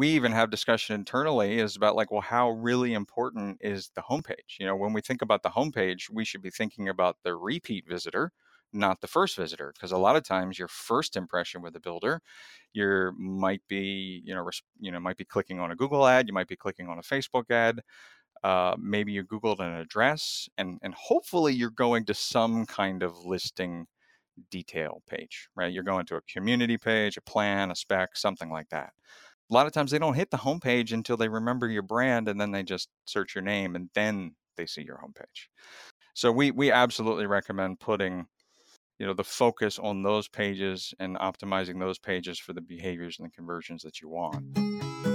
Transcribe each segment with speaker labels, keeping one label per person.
Speaker 1: we even have discussion internally is about like, well, how really important is the homepage? You know, when we think about the homepage, we should be thinking about the repeat visitor, not the first visitor, because a lot of times your first impression with the builder, you might be, you know, res- you know, might be clicking on a Google ad, you might be clicking on a Facebook ad. Uh, maybe you googled an address and and hopefully you're going to some kind of listing detail page right you're going to a community page a plan a spec something like that a lot of times they don't hit the homepage until they remember your brand and then they just search your name and then they see your homepage. So we we absolutely recommend putting you know the focus on those pages and optimizing those pages for the behaviors and the conversions that you want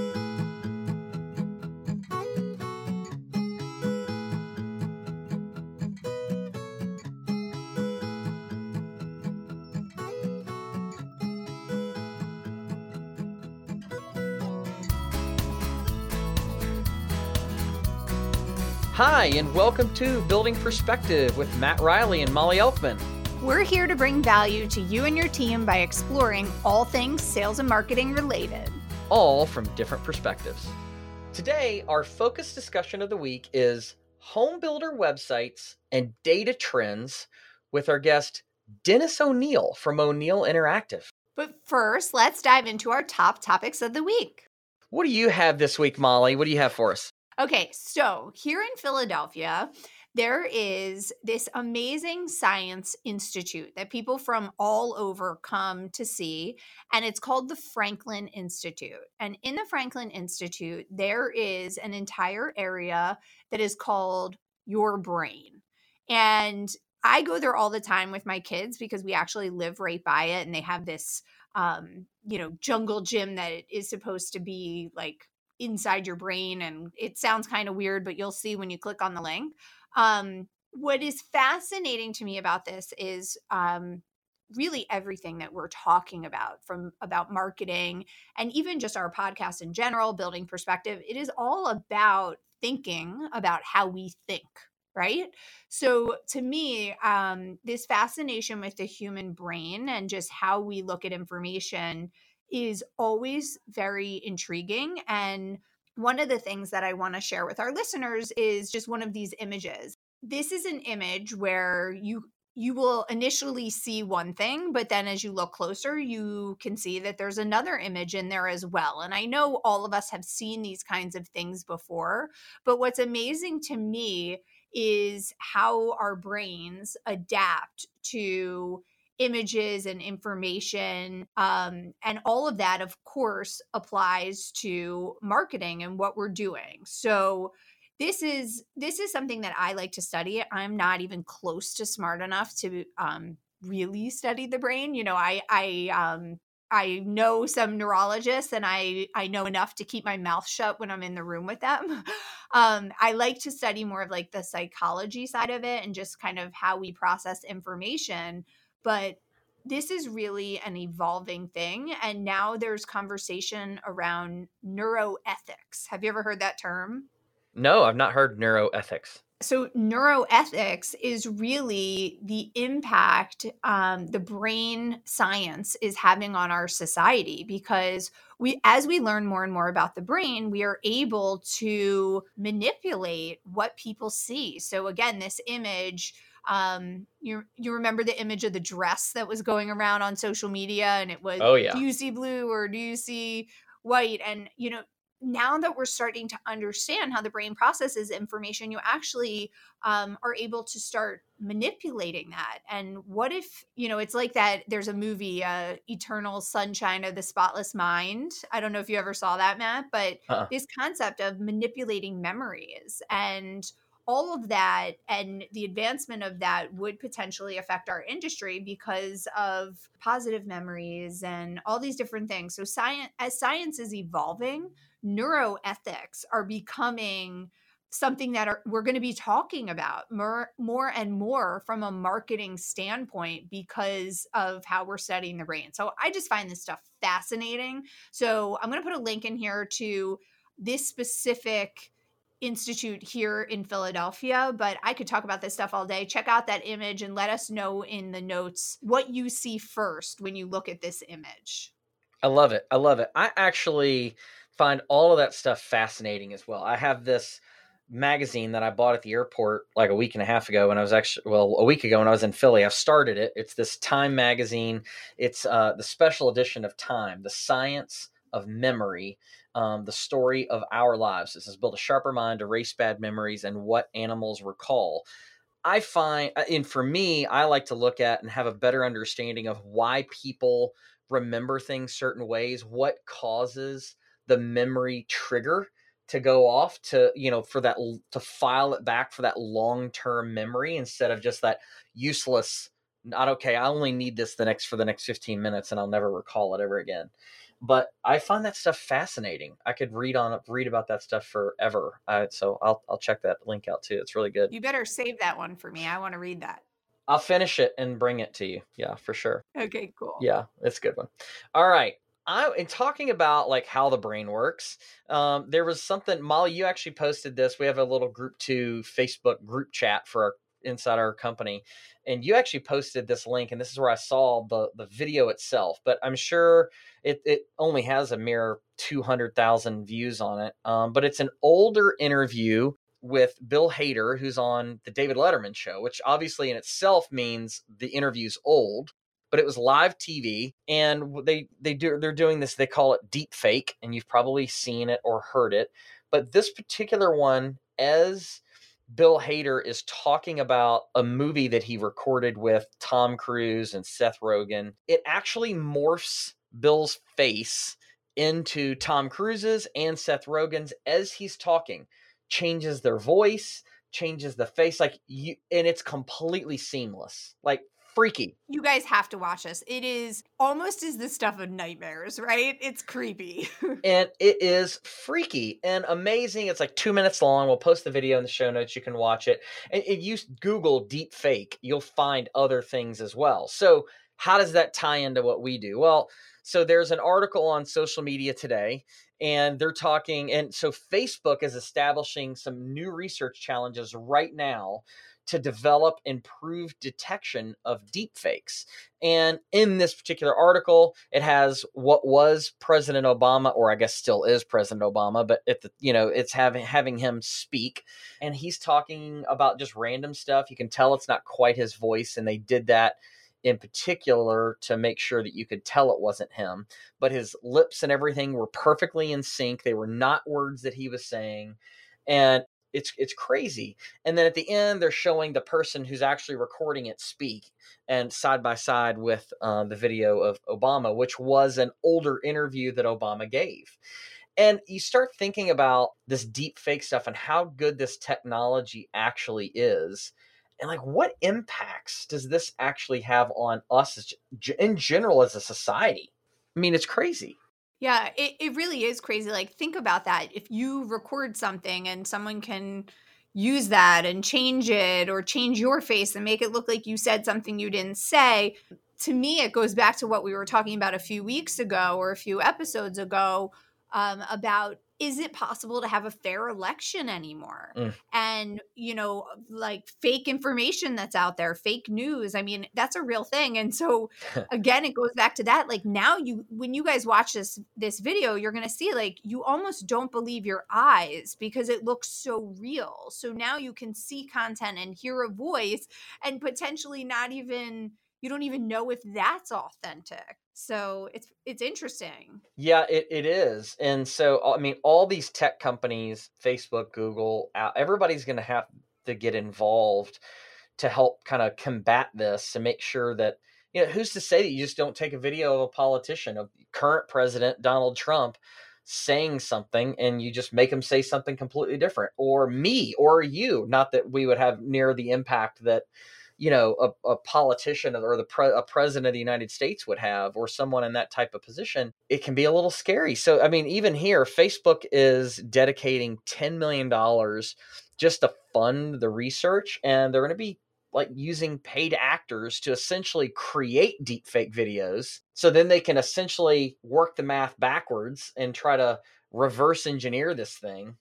Speaker 2: Hi, and welcome to Building Perspective with Matt Riley and Molly Elfman.
Speaker 3: We're here to bring value to you and your team by exploring all things sales and marketing related,
Speaker 2: all from different perspectives. Today, our focus discussion of the week is home builder websites and data trends with our guest, Dennis O'Neill from O'Neill Interactive.
Speaker 3: But first, let's dive into our top topics of the week.
Speaker 2: What do you have this week, Molly? What do you have for us?
Speaker 3: Okay, so here in Philadelphia, there is this amazing science institute that people from all over come to see, and it's called the Franklin Institute. And in the Franklin Institute, there is an entire area that is called Your Brain. And I go there all the time with my kids because we actually live right by it, and they have this, um, you know, jungle gym that is supposed to be like inside your brain and it sounds kind of weird but you'll see when you click on the link. Um, what is fascinating to me about this is um, really everything that we're talking about from about marketing and even just our podcast in general building perspective it is all about thinking about how we think right? So to me um, this fascination with the human brain and just how we look at information is always very intriguing. And one of the things that I want to share with our listeners is just one of these images. This is an image where you you will initially see one thing, but then as you look closer, you can see that there's another image in there as well. And I know all of us have seen these kinds of things before, but what's amazing to me is how our brains adapt to images and information um, and all of that of course applies to marketing and what we're doing. So this is this is something that i like to study. I'm not even close to smart enough to um, really study the brain. You know i i um I know some neurologists and I I know enough to keep my mouth shut when I'm in the room with them. Um, I like to study more of like the psychology side of it and just kind of how we process information but this is really an evolving thing and now there's conversation around neuroethics. Have you ever heard that term?
Speaker 2: No i've not heard neuroethics.
Speaker 3: So neuroethics is really the impact um, the brain science is having on our society because we as we learn more and more about the brain we are able to manipulate what people see. So again this image um you you remember the image of the dress that was going around on social media and it was
Speaker 2: oh yeah.
Speaker 3: Do you see blue or do you see white? And you know now that we're starting to understand how the brain processes information you actually um, are able to start manipulating that. And what if you know it's like that there's a movie uh, eternal sunshine of the spotless mind. I don't know if you ever saw that matt but uh-uh. this concept of manipulating memories and all of that and the advancement of that would potentially affect our industry because of positive memories and all these different things. So science as science is evolving, neuroethics are becoming something that are, we're going to be talking about more more and more from a marketing standpoint because of how we're studying the brain. So I just find this stuff fascinating. So I'm going to put a link in here to this specific institute here in Philadelphia, but I could talk about this stuff all day. Check out that image and let us know in the notes what you see first when you look at this image.
Speaker 2: I love it. I love it. I actually find all of that stuff fascinating as well. I have this magazine that I bought at the airport like a week and a half ago when I was actually well a week ago when I was in Philly. I've started it. It's this Time magazine. It's uh, the special edition of Time, the science of memory, um, the story of our lives. This has built a sharper mind, erase bad memories, and what animals recall. I find, uh, and for me, I like to look at and have a better understanding of why people remember things certain ways, what causes the memory trigger to go off to you know for that to file it back for that long term memory instead of just that useless not okay i only need this the next for the next 15 minutes and i'll never recall it ever again but i find that stuff fascinating i could read on read about that stuff forever uh, so i'll i'll check that link out too it's really good
Speaker 3: you better save that one for me i want to read that
Speaker 2: I'll finish it and bring it to you. Yeah, for sure.
Speaker 3: Okay, cool.
Speaker 2: Yeah, it's a good one. All right. I in talking about like how the brain works. Um, there was something Molly, you actually posted this. We have a little group two Facebook group chat for our inside our company, and you actually posted this link, and this is where I saw the the video itself. But I'm sure it it only has a mere two hundred thousand views on it. Um, but it's an older interview with Bill Hader, who's on the David Letterman show, which obviously in itself means the interview's old but it was live TV, and they they do they're doing this. They call it deep fake, and you've probably seen it or heard it. But this particular one, as Bill Hader is talking about a movie that he recorded with Tom Cruise and Seth Rogen, it actually morphs Bill's face into Tom Cruise's and Seth Rogen's as he's talking, changes their voice, changes the face, like you, and it's completely seamless. Like freaky.
Speaker 3: You guys have to watch this. It is almost as the stuff of nightmares, right? It's creepy.
Speaker 2: and it is freaky and amazing. It's like two minutes long. We'll post the video in the show notes. You can watch it. And if you Google deep fake, you'll find other things as well. So, how does that tie into what we do? Well, so there's an article on social media today and they're talking and so Facebook is establishing some new research challenges right now to develop improved detection of deepfakes. And in this particular article, it has what was President Obama, or I guess still is President Obama, but at the you know it's having having him speak, and he's talking about just random stuff. You can tell it's not quite his voice, and they did that in particular to make sure that you could tell it wasn't him. But his lips and everything were perfectly in sync. They were not words that he was saying. And it's it's crazy. And then at the end, they're showing the person who's actually recording it speak, and side by side with uh, the video of Obama, which was an older interview that Obama gave. And you start thinking about this deep fake stuff and how good this technology actually is. And like, what impacts does this actually have on us in general as a society? I mean, it's crazy.
Speaker 3: Yeah, it, it really is crazy. Like, think about that. If you record something and someone can use that and change it or change your face and make it look like you said something you didn't say, to me, it goes back to what we were talking about a few weeks ago or a few episodes ago um, about is it possible to have a fair election anymore? Mm. And, you know, like fake information that's out there, fake news. I mean, that's a real thing. And so again, it goes back to that. Like now you when you guys watch this this video, you're gonna see like you almost don't believe your eyes because it looks so real. So now you can see content and hear a voice and potentially not even you don't even know if that's authentic. So it's it's interesting.
Speaker 2: Yeah, it, it is. And so I mean all these tech companies, Facebook, Google, uh, everybody's going to have to get involved to help kind of combat this to make sure that you know who's to say that you just don't take a video of a politician of current president Donald Trump saying something and you just make him say something completely different or me or you not that we would have near the impact that you know a, a politician or the pre- a president of the United States would have or someone in that type of position it can be a little scary. So i mean even here facebook is dedicating 10 million dollars just to fund the research and they're going to be like using paid actors to essentially create deepfake videos so then they can essentially work the math backwards and try to reverse engineer this thing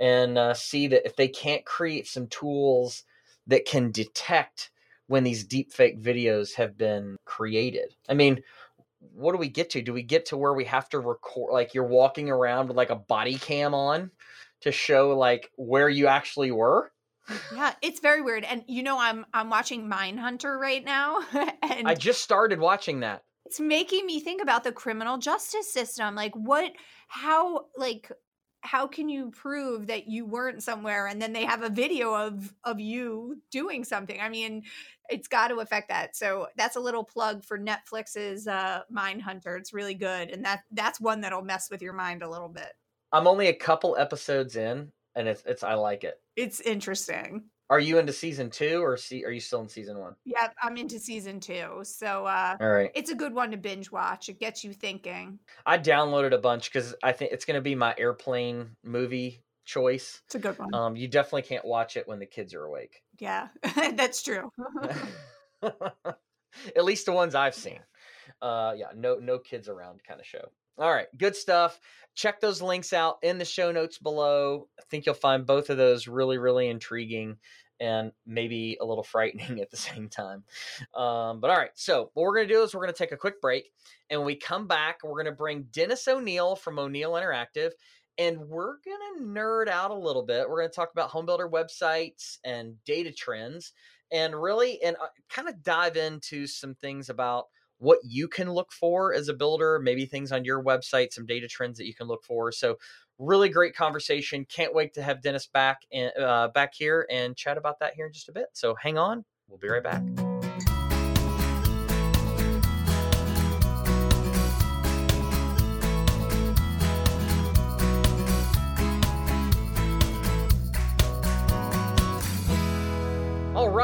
Speaker 2: and uh, see that if they can't create some tools that can detect when these deepfake videos have been created. I mean, what do we get to? Do we get to where we have to record like you're walking around with like a body cam on to show like where you actually were?
Speaker 3: Yeah, it's very weird. And you know, I'm I'm watching Mindhunter right now, and
Speaker 2: I just started watching that.
Speaker 3: it's making me think about the criminal justice system. Like, what, how, like, how can you prove that you weren't somewhere and then they have a video of of you doing something? I mean, it's got to affect that. So that's a little plug for Netflix's uh, Mindhunter. It's really good, and that that's one that'll mess with your mind a little bit.
Speaker 2: I'm only a couple episodes in, and it's it's I like it.
Speaker 3: It's interesting.
Speaker 2: Are you into season two, or see? Are you still in season one?
Speaker 3: Yeah, I'm into season two, so uh,
Speaker 2: All right.
Speaker 3: it's a good one to binge watch. It gets you thinking.
Speaker 2: I downloaded a bunch because I think it's going to be my airplane movie choice.
Speaker 3: It's a good one.
Speaker 2: Um, you definitely can't watch it when the kids are awake.
Speaker 3: yeah, that's true.
Speaker 2: At least the ones I've seen. Uh, yeah, no no kids around kind of show. All right, good stuff. Check those links out in the show notes below. I think you'll find both of those really really intriguing and maybe a little frightening at the same time. Um, but all right, so what we're gonna do is we're gonna take a quick break, and when we come back, we're gonna bring Dennis O'Neill from O'Neill Interactive and we're going to nerd out a little bit. We're going to talk about home builder websites and data trends and really and uh, kind of dive into some things about what you can look for as a builder, maybe things on your website, some data trends that you can look for. So really great conversation. Can't wait to have Dennis back and uh, back here and chat about that here in just a bit. So hang on. We'll be right back.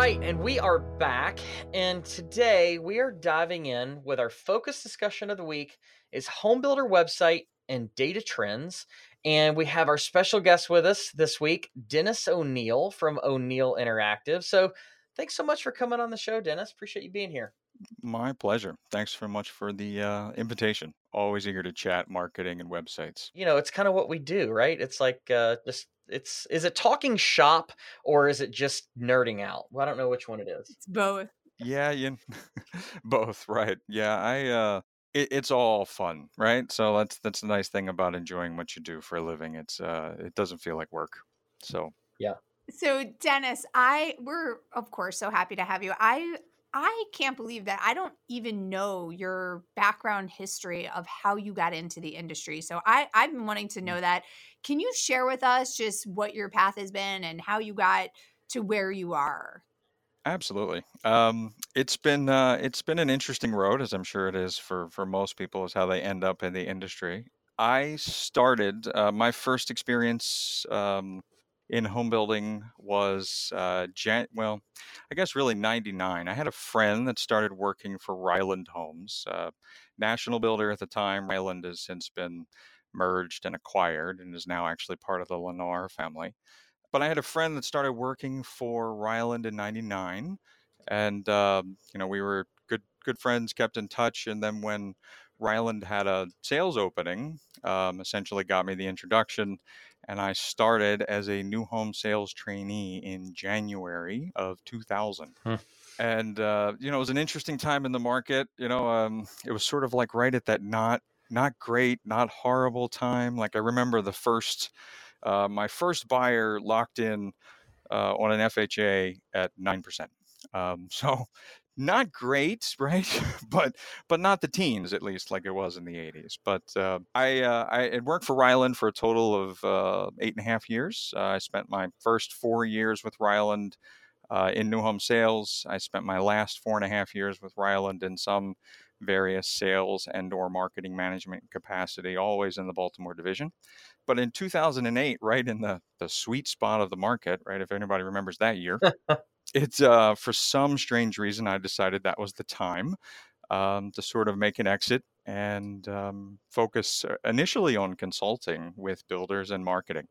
Speaker 2: Right, and we are back. And today we are diving in with our focus discussion of the week is home builder website and data trends. And we have our special guest with us this week, Dennis O'Neill from O'Neill Interactive. So thanks so much for coming on the show, Dennis. Appreciate you being here.
Speaker 1: My pleasure. Thanks very much for the uh, invitation. Always eager to chat marketing and websites.
Speaker 2: You know, it's kind of what we do, right? It's like uh, just it's is it talking shop or is it just nerding out? Well, I don't know which one it is.
Speaker 3: It's both.
Speaker 1: Yeah, you both, right? Yeah, I uh it, it's all fun, right? So that's that's the nice thing about enjoying what you do for a living. It's uh it doesn't feel like work. So Yeah.
Speaker 3: So Dennis, I we're of course so happy to have you. I I can't believe that I don't even know your background history of how you got into the industry. So I I've been wanting to know that. Can you share with us just what your path has been and how you got to where you are?
Speaker 1: Absolutely. Um, it's been uh, it's been an interesting road, as I'm sure it is for for most people, is how they end up in the industry. I started uh, my first experience um, in home building was uh, Jan- well, I guess really '99. I had a friend that started working for Ryland Homes, uh, national builder at the time. Ryland has since been merged and acquired, and is now actually part of the Lennar family but I had a friend that started working for Ryland in '99, and um, you know we were good good friends, kept in touch. And then when Ryland had a sales opening, um, essentially got me the introduction, and I started as a new home sales trainee in January of 2000.
Speaker 2: Hmm.
Speaker 1: And uh, you know it was an interesting time in the market. You know, um, it was sort of like right at that not not great, not horrible time. Like I remember the first uh, my first buyer locked in uh, on an FHA at nine percent. Um, so not great, right? but but not the teens at least like it was in the 80s. But uh, I uh, I had worked for Ryland for a total of uh, eight and a half years. Uh, I spent my first four years with Ryland. Uh, in new home sales, I spent my last four and a half years with Ryland in some various sales and or marketing management capacity, always in the Baltimore division. But in 2008, right in the, the sweet spot of the market, right, if anybody remembers that year, it's uh, for some strange reason, I decided that was the time um, to sort of make an exit and um, focus uh, initially on consulting with builders and marketing.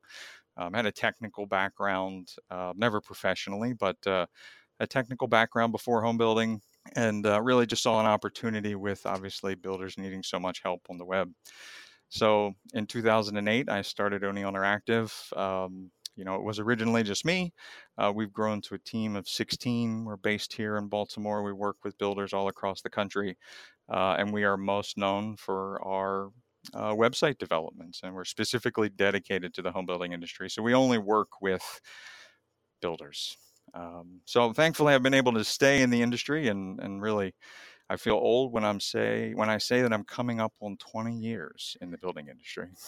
Speaker 1: Um, had a technical background, uh, never professionally, but uh, a technical background before home building, and uh, really just saw an opportunity with obviously builders needing so much help on the web. So in 2008, I started O'Neill Interactive. Um, you know, it was originally just me. Uh, we've grown to a team of 16. We're based here in Baltimore. We work with builders all across the country. uh, and we are most known for our uh, website developments, and we're specifically dedicated to the home building industry. So we only work with builders. Um, so thankfully, I've been able to stay in the industry, and and really, I feel old when I'm say when I say that I'm coming up on 20 years in the building industry.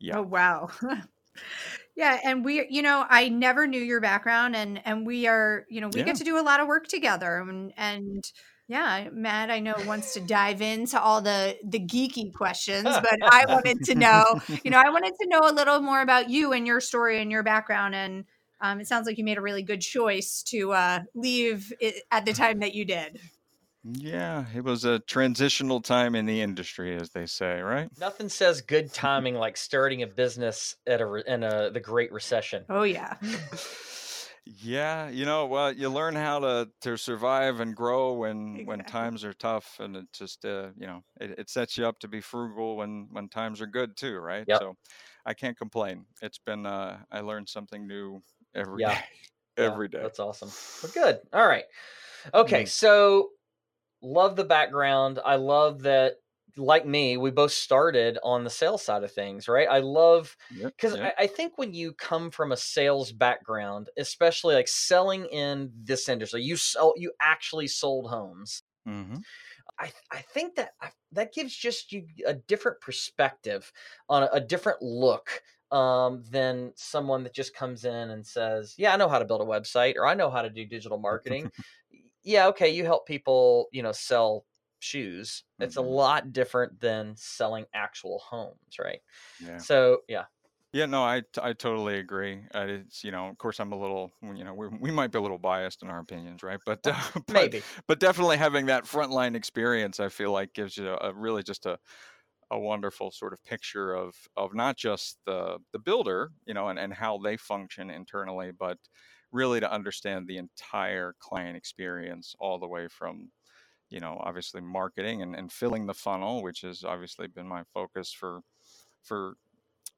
Speaker 3: Yeah. Oh wow. yeah, and we you know, I never knew your background and and we are, you know, we yeah. get to do a lot of work together and and yeah, Matt, I know wants to dive into all the the geeky questions, but I wanted to know, you know, I wanted to know a little more about you and your story and your background and um, it sounds like you made a really good choice to uh, leave at the time that you did.
Speaker 1: Yeah, it was a transitional time in the industry, as they say, right?
Speaker 2: Nothing says good timing like starting a business at a in a the Great Recession.
Speaker 3: Oh yeah.
Speaker 1: yeah, you know, well, you learn how to to survive and grow when exactly. when times are tough, and it just uh, you know it, it, sets you up to be frugal when when times are good too, right?
Speaker 2: Yep.
Speaker 1: So I can't complain. It's been uh, I learned something new every yeah. day, every day.
Speaker 2: That's awesome. Well, good. All right. Okay, mm. so love the background. I love that like me, we both started on the sales side of things, right? I love because yep, yep. I, I, think when you come from a sales background, especially like selling in this industry, you sell, you actually sold homes. Mm-hmm. I, I think that that gives just you a different perspective on a, a different look um, than someone that just comes in and says, "Yeah, I know how to build a website or I know how to do digital marketing." Yeah, okay, you help people, you know, sell shoes. It's mm-hmm. a lot different than selling actual homes, right? Yeah. So, yeah.
Speaker 1: Yeah, no, I, I totally agree. Uh, it's you know, of course, I'm a little you know we we might be a little biased in our opinions, right? But, uh,
Speaker 2: but maybe,
Speaker 1: but definitely having that frontline experience, I feel like gives you a, a really just a a wonderful sort of picture of of not just the the builder, you know, and and how they function internally, but really to understand the entire client experience all the way from you know obviously marketing and, and filling the funnel which has obviously been my focus for for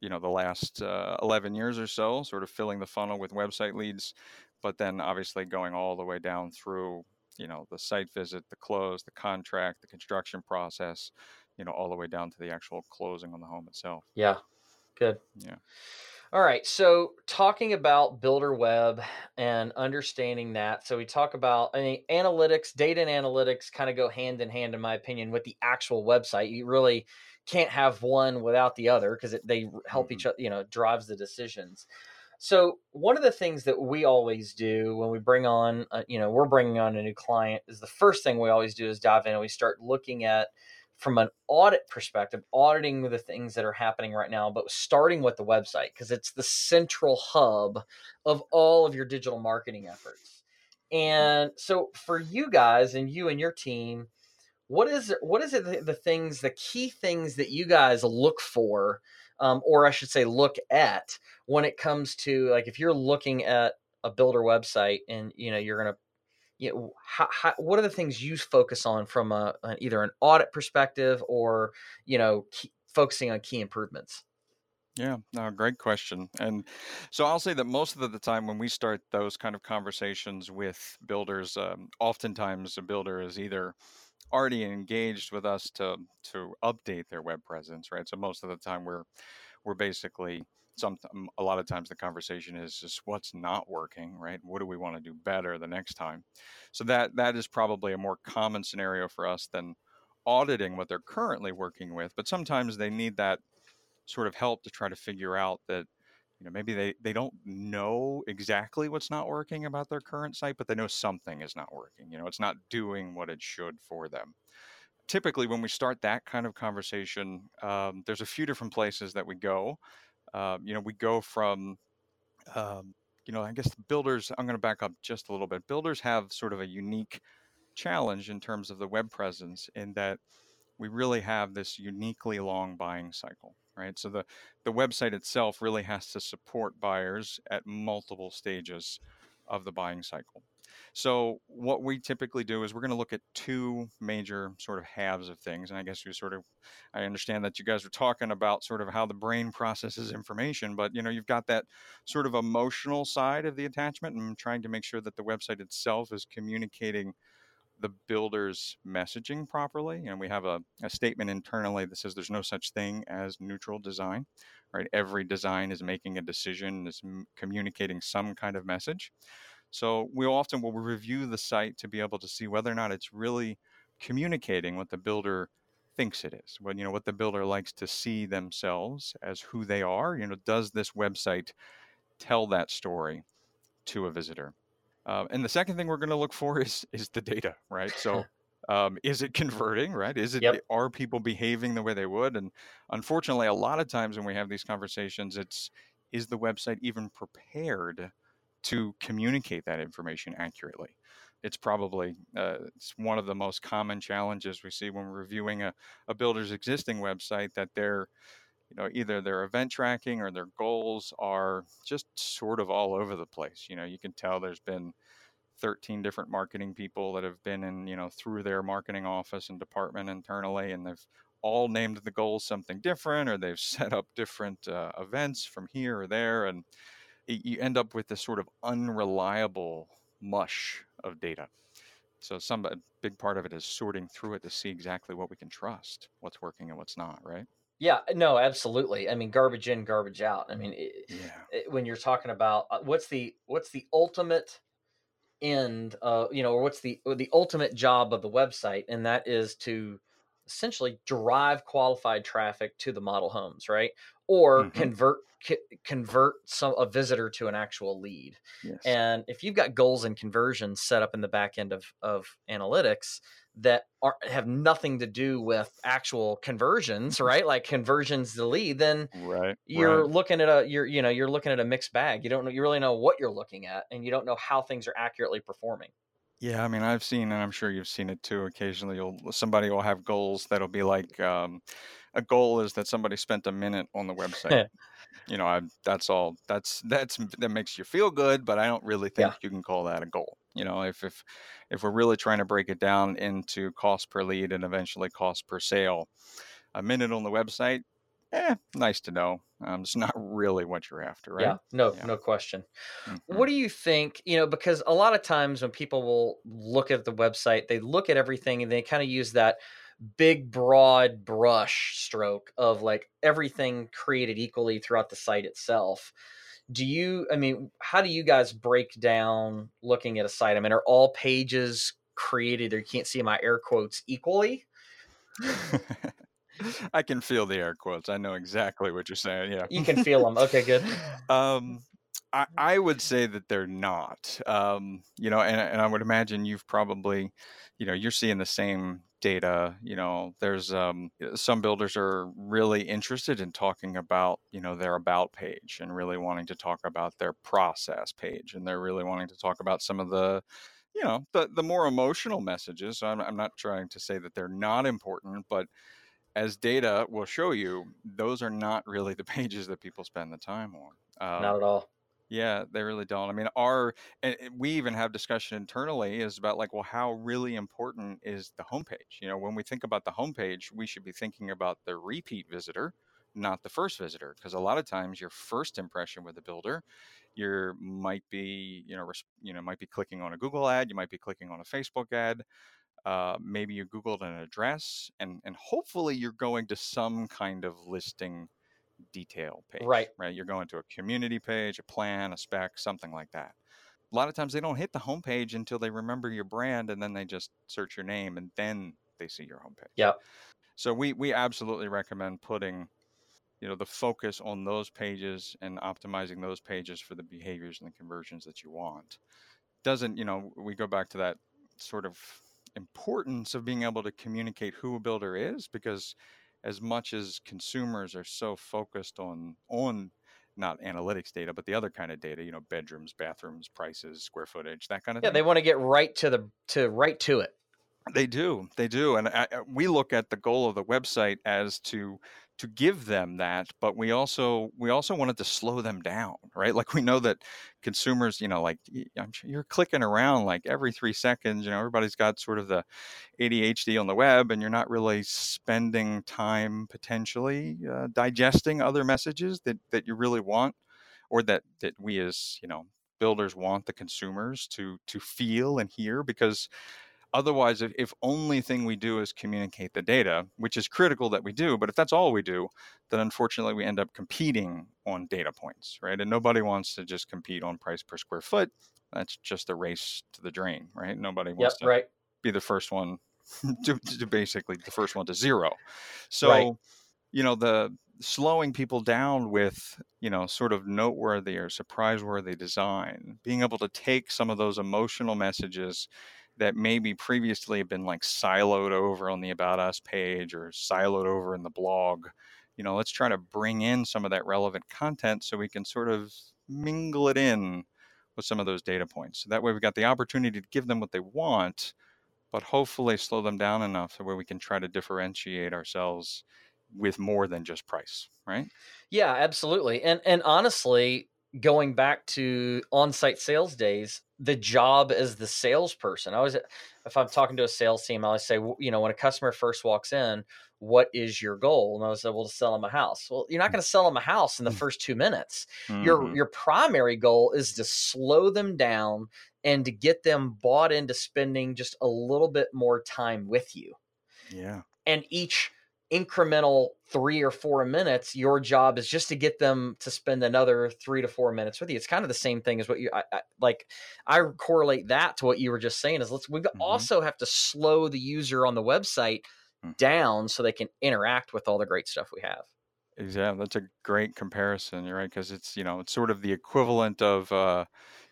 Speaker 1: you know the last uh, 11 years or so sort of filling the funnel with website leads but then obviously going all the way down through you know the site visit the close the contract the construction process you know all the way down to the actual closing on the home itself.
Speaker 2: Yeah good.
Speaker 1: Yeah
Speaker 2: all right. So talking about Builder Web and understanding that. So we talk about I mean, analytics, data and analytics kind of go hand in hand, in my opinion, with the actual website. You really can't have one without the other because they help mm-hmm. each other, you know, drives the decisions. So one of the things that we always do when we bring on, uh, you know, we're bringing on a new client is the first thing we always do is dive in and we start looking at from an audit perspective, auditing the things that are happening right now, but starting with the website because it's the central hub of all of your digital marketing efforts. And so for you guys and you and your team, what is what is it the, the things, the key things that you guys look for, um, or I should say look at when it comes to like if you're looking at a builder website and you know you're going to you know, how, how, what are the things you focus on from a, a either an audit perspective or you know key, focusing on key improvements?
Speaker 1: Yeah, no, great question. And so I'll say that most of the time when we start those kind of conversations with builders, um, oftentimes a builder is either already engaged with us to to update their web presence, right? So most of the time we're we're basically some a lot of times the conversation is just what's not working right? What do we want to do better the next time? So that that is probably a more common scenario for us than auditing what they're currently working with but sometimes they need that sort of help to try to figure out that you know maybe they they don't know exactly what's not working about their current site but they know something is not working you know it's not doing what it should for them. Typically when we start that kind of conversation um, there's a few different places that we go um, you know, we go from, um, you know, I guess builders, I'm going to back up just a little bit. Builders have sort of a unique challenge in terms of the web presence in that we really have this uniquely long buying cycle, right? So the, the website itself really has to support buyers at multiple stages of the buying cycle. So what we typically do is we're going to look at two major sort of halves of things. And I guess you sort of, I understand that you guys are talking about sort of how the brain processes information, but you know, you've got that sort of emotional side of the attachment and trying to make sure that the website itself is communicating the builder's messaging properly. And we have a, a statement internally that says there's no such thing as neutral design, right? Every design is making a decision, is communicating some kind of message. So we often will review the site to be able to see whether or not it's really communicating what the builder thinks it is. When you know what the builder likes to see themselves as who they are. You know, does this website tell that story to a visitor? Uh, and the second thing we're going to look for is is the data, right? So. Um, is it converting right is it
Speaker 2: Yep.
Speaker 1: are people behaving the way they would and unfortunately a lot of times when we have these conversations it's is the website even prepared to communicate that information accurately. It's probably uh, it's one of the most common challenges we see when we're reviewing a, a builder's existing website that they're you know either their event tracking or their goals are just sort of all over the place. You know you can tell there's been 13 different marketing people that have been in you know through their marketing office and department internally and they've all named the goals something different or they've set up different uh, events from here or there and you end up with this sort of unreliable mush of data so some a big part of it is sorting through it to see exactly what we can trust what's working and what's not right
Speaker 2: Yeah, no, absolutely. I mean, garbage in, garbage out. I mean, it,
Speaker 1: yeah
Speaker 2: it- when you're talking about uh, what's the what's the ultimate end, uh, you know, or what's the the ultimate job of the website, and that is to essentially drive qualified traffic to the model homes, right? Or
Speaker 1: Mhm.
Speaker 2: convert c- convert some a visitor to an actual lead.
Speaker 1: yes
Speaker 2: And if you've got goals and conversions set up in the back end of, of analytics that are, have nothing to do with actual conversions, right? Like conversions to lead, then
Speaker 1: right
Speaker 2: you're
Speaker 1: right.
Speaker 2: looking at a you're you know you're looking at a mixed bag. You don't know you really know what you're looking at, and you don't know how things are accurately performing.
Speaker 1: Yeah, I mean, I've seen, and I'm sure you've seen it too. Occasionally, you'll somebody will have goals that'll be like, um, a goal is that somebody spent a minute on the website. You know, I that's all. That's that's that makes you feel good, but I don't really think
Speaker 2: Yeah.
Speaker 1: you can call that a goal. You know, if if if we're really trying to break it down into cost per lead and eventually cost per sale, a minute on the website, eh, nice to know. Um, it's not really what you're after, right?
Speaker 2: Yeah, no,
Speaker 1: Yeah.
Speaker 2: no question.
Speaker 1: Mhm.
Speaker 2: What do you think? You know, because a lot of times when people will look at the website, they look at everything and they kind of use that big, broad brush stroke of like everything created equally throughout the site itself. Do you, I mean, how do you guys break down looking at a site? I mean, are all pages created, or you can't see my air quotes, equally?
Speaker 1: I can feel the air quotes. I know exactly what you're saying. Yeah.
Speaker 2: You can feel them. Okay, good.
Speaker 1: um, I, I would say that they're not. Um, you know, and, and I would imagine you've probably, you know, you're seeing the same data. You know, there's um, some builders are really interested in talking about, you know, their about page and really wanting to talk about their process page, and they're really wanting to talk about some of the you know the the more emotional messages I'm, I'm not trying to say that they're not important but as data will show you those are not really the pages that people spend the time on um,
Speaker 2: Not at all.
Speaker 1: Yeah they really don't. I mean our we even have discussion internally is about like well how really important is the homepage? You know when we think about the homepage we should be thinking about the repeat visitor not the first visitor because a lot of times your first impression with the builder you might be you know res- you know might be clicking on a google ad you might be clicking on a facebook ad uh, maybe you googled an address and and hopefully you're going to some kind of listing detail page
Speaker 2: Right.
Speaker 1: right you're going to a community page a plan a spec something like that a lot of times they don't hit the homepage until they remember your brand and then they just search your name and then they see your homepage
Speaker 2: Yep.
Speaker 1: so we we absolutely recommend putting you know the focus on those pages and optimizing those pages for the behaviors and the conversions that you want doesn't you know we go back to that sort of importance of being able to communicate who a builder is because as much as consumers are so focused on on not analytics data but the other kind of data you know bedrooms bathrooms prices square footage that kind of
Speaker 2: Yeah,
Speaker 1: thing Yeah,
Speaker 2: they want to get right to the to right to it.
Speaker 1: they do, they do, and I, we look at the goal of the website as to to give them that, but we also we also wanted to slow them down, right? Like we know that consumers, you know, like you're clicking around like every three seconds. You know, everybody's got sort of the ADHD on the web, and you're not really spending time potentially uh, digesting other messages that that you really want, or that that we as you know builders want the consumers to to feel and hear because Otherwise, if, if only thing we do is communicate the data, which is critical that we do, but if that's all we do, then unfortunately we end up competing on data points, right? And nobody wants to just compete on price per square foot. That's just a race to the drain, right? Nobody wants
Speaker 2: Yep,
Speaker 1: to
Speaker 2: right.
Speaker 1: be the first one to, to basically the first one to zero. So,
Speaker 2: Right.
Speaker 1: you know, the slowing people down with, you know, sort of noteworthy or surprise worthy design, being able to take some of those emotional messages that maybe previously have been like siloed over on the about us page or siloed over in the blog. You know, let's try to bring in some of that relevant content so we can sort of mingle it in with some of those data points. So that way we've got the opportunity to give them what they want, but hopefully slow them down enough so where we can try to differentiate ourselves with more than just price, right?
Speaker 2: Yeah, absolutely. And and honestly, going back to on-site sales days, the job as the salesperson. I always if I'm talking to a sales team, I always say, you know, when a customer first walks in, what is your goal? And I was well, to sell them a house. Well, you're not going to sell them a house in the
Speaker 1: Mm.
Speaker 2: first two minutes. Your
Speaker 1: Mhm.
Speaker 2: your primary goal is to slow them down and to get them bought into spending just a little bit more time with you
Speaker 1: Yeah.
Speaker 2: and each incremental three or four minutes your job is just to get them to spend another three to four minutes with you it's kind of the same thing as what you I, I, like i correlate that to what you were just saying is let's we
Speaker 1: Mhm.
Speaker 2: also have to slow the user on the website
Speaker 1: Mm.
Speaker 2: down so they can interact with all the great stuff we have
Speaker 1: Exactly. That's a great comparison. You're right. Because it's, you know, it's sort of the equivalent of, uh,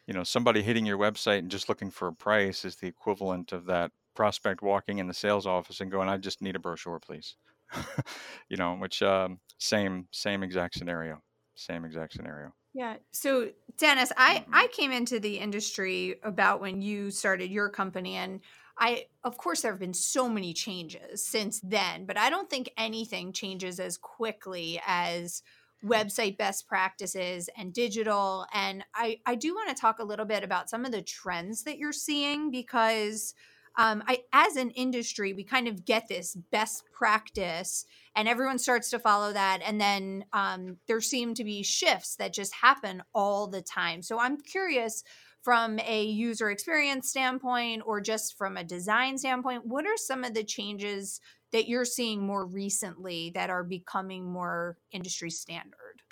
Speaker 1: you know, somebody hitting your website and just looking for a price is the equivalent of that prospect walking in the sales office and going, I just need a brochure, please. you know, which, um, same, same exact scenario. Same exact scenario.
Speaker 3: Yeah. So, Dennis, I I came into the industry about when you started your company and I of course there have been so many changes since then, but I don't think anything changes as quickly as website best practices and digital and I I do want to talk a little bit about some of the trends that you're seeing because um, I, as an industry, we kind of get this best practice and everyone starts to follow that. And then um, there seem to be shifts that just happen all the time. So i'm curious from a user experience standpoint or just from a design standpoint what are some of the changes that you're seeing more recently that are becoming more industry standard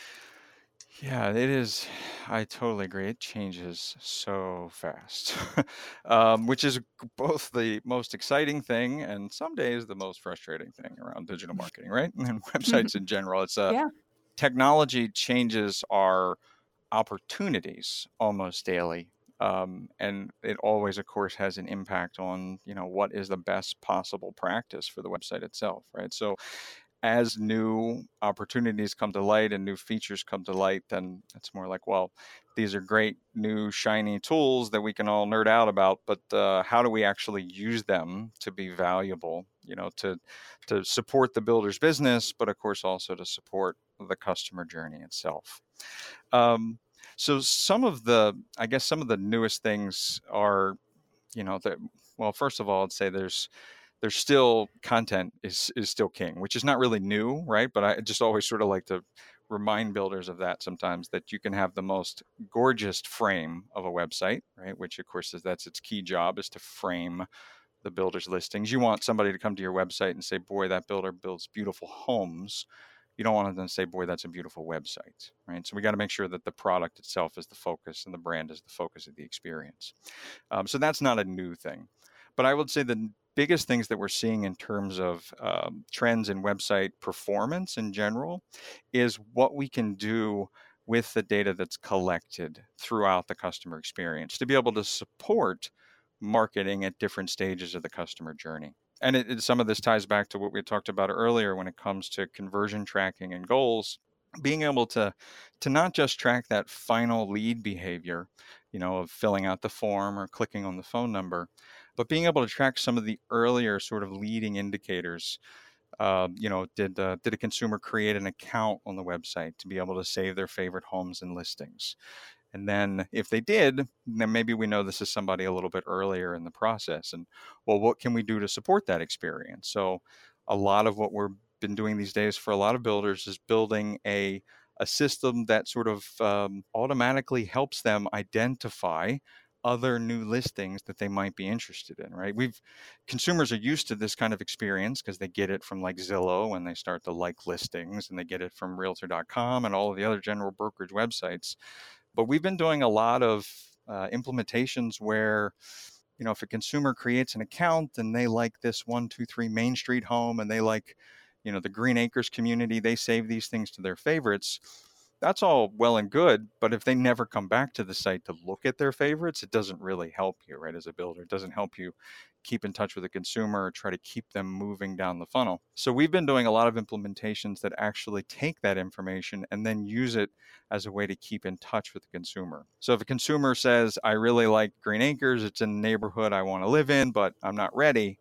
Speaker 1: Yeah, it is. I totally agree. It changes so fast, um, which is both the most exciting thing and some days the most frustrating thing around digital marketing, right? And websites in general. It's a
Speaker 3: Yeah.
Speaker 1: technology changes our opportunities almost daily. Um, and it always, of course, has an impact on, you know, what is the best possible practice for the website itself, right? So as new opportunities come to light and new features come to light, then it's more like, well, these are great new shiny tools that we can all nerd out about, but uh, how do we actually use them to be valuable? You know, to to support the builder's business, but of course also to support the customer journey itself. Um, so some of the, I guess, some of the newest things are, you know, that well, first of all, I'd say there's there's still content is is still king, which is not really new, right? But I just always sort of like to remind builders of that sometimes that you can have the most gorgeous frame of a website, right? Which of course is that's its key job is to frame the builder's listings. You want somebody to come to your website and say, "Boy, that builder builds beautiful homes." You don't want them to say, "Boy, that's a beautiful website," right? So we got to make sure that the product itself is the focus and the brand is the focus of the experience. Um, so that's not a new thing, but I would say the biggest things that we're seeing in terms of um, trends in website performance in general is what we can do with the data that's collected throughout the customer experience to be able to support marketing at different stages of the customer journey. And it, it- some of this ties back to what we talked about earlier when it comes to conversion tracking and goals. Being able to to not just track that final lead behavior, you know, of filling out the form or clicking on the phone number, but being able to track some of the earlier sort of leading indicators uh, you know, did uh, did a consumer create an account on the website to be able to save their favorite homes and listings? And then if they did, then maybe we know this is somebody a little bit earlier in the process. And well, what can we do to support that experience? So a lot of what we're been doing these days for a lot of builders is building a a system that sort of um, automatically helps them identify other new listings that they might be interested in, right? We've consumers are used to this kind of experience because they get it from like Zillow when they start to like listings and they get it from realtor.com and all of the other general brokerage websites. But we've been doing a lot of uh, implementations where you know if a consumer creates an account and they like this one two three main street home and they like you know the green acres community they save these things to their favorites that's all well and good, but if they never come back to the site to look at their favorites, it doesn't really help you, right? As a builder, it doesn't help you keep in touch with the consumer or try to keep them moving down the funnel. So we've been doing a lot of implementations that actually take that information and then use it as a way to keep in touch with the consumer. So if a consumer says, I really like Green Acres, it's in the neighborhood I want to live in, but I'm not ready.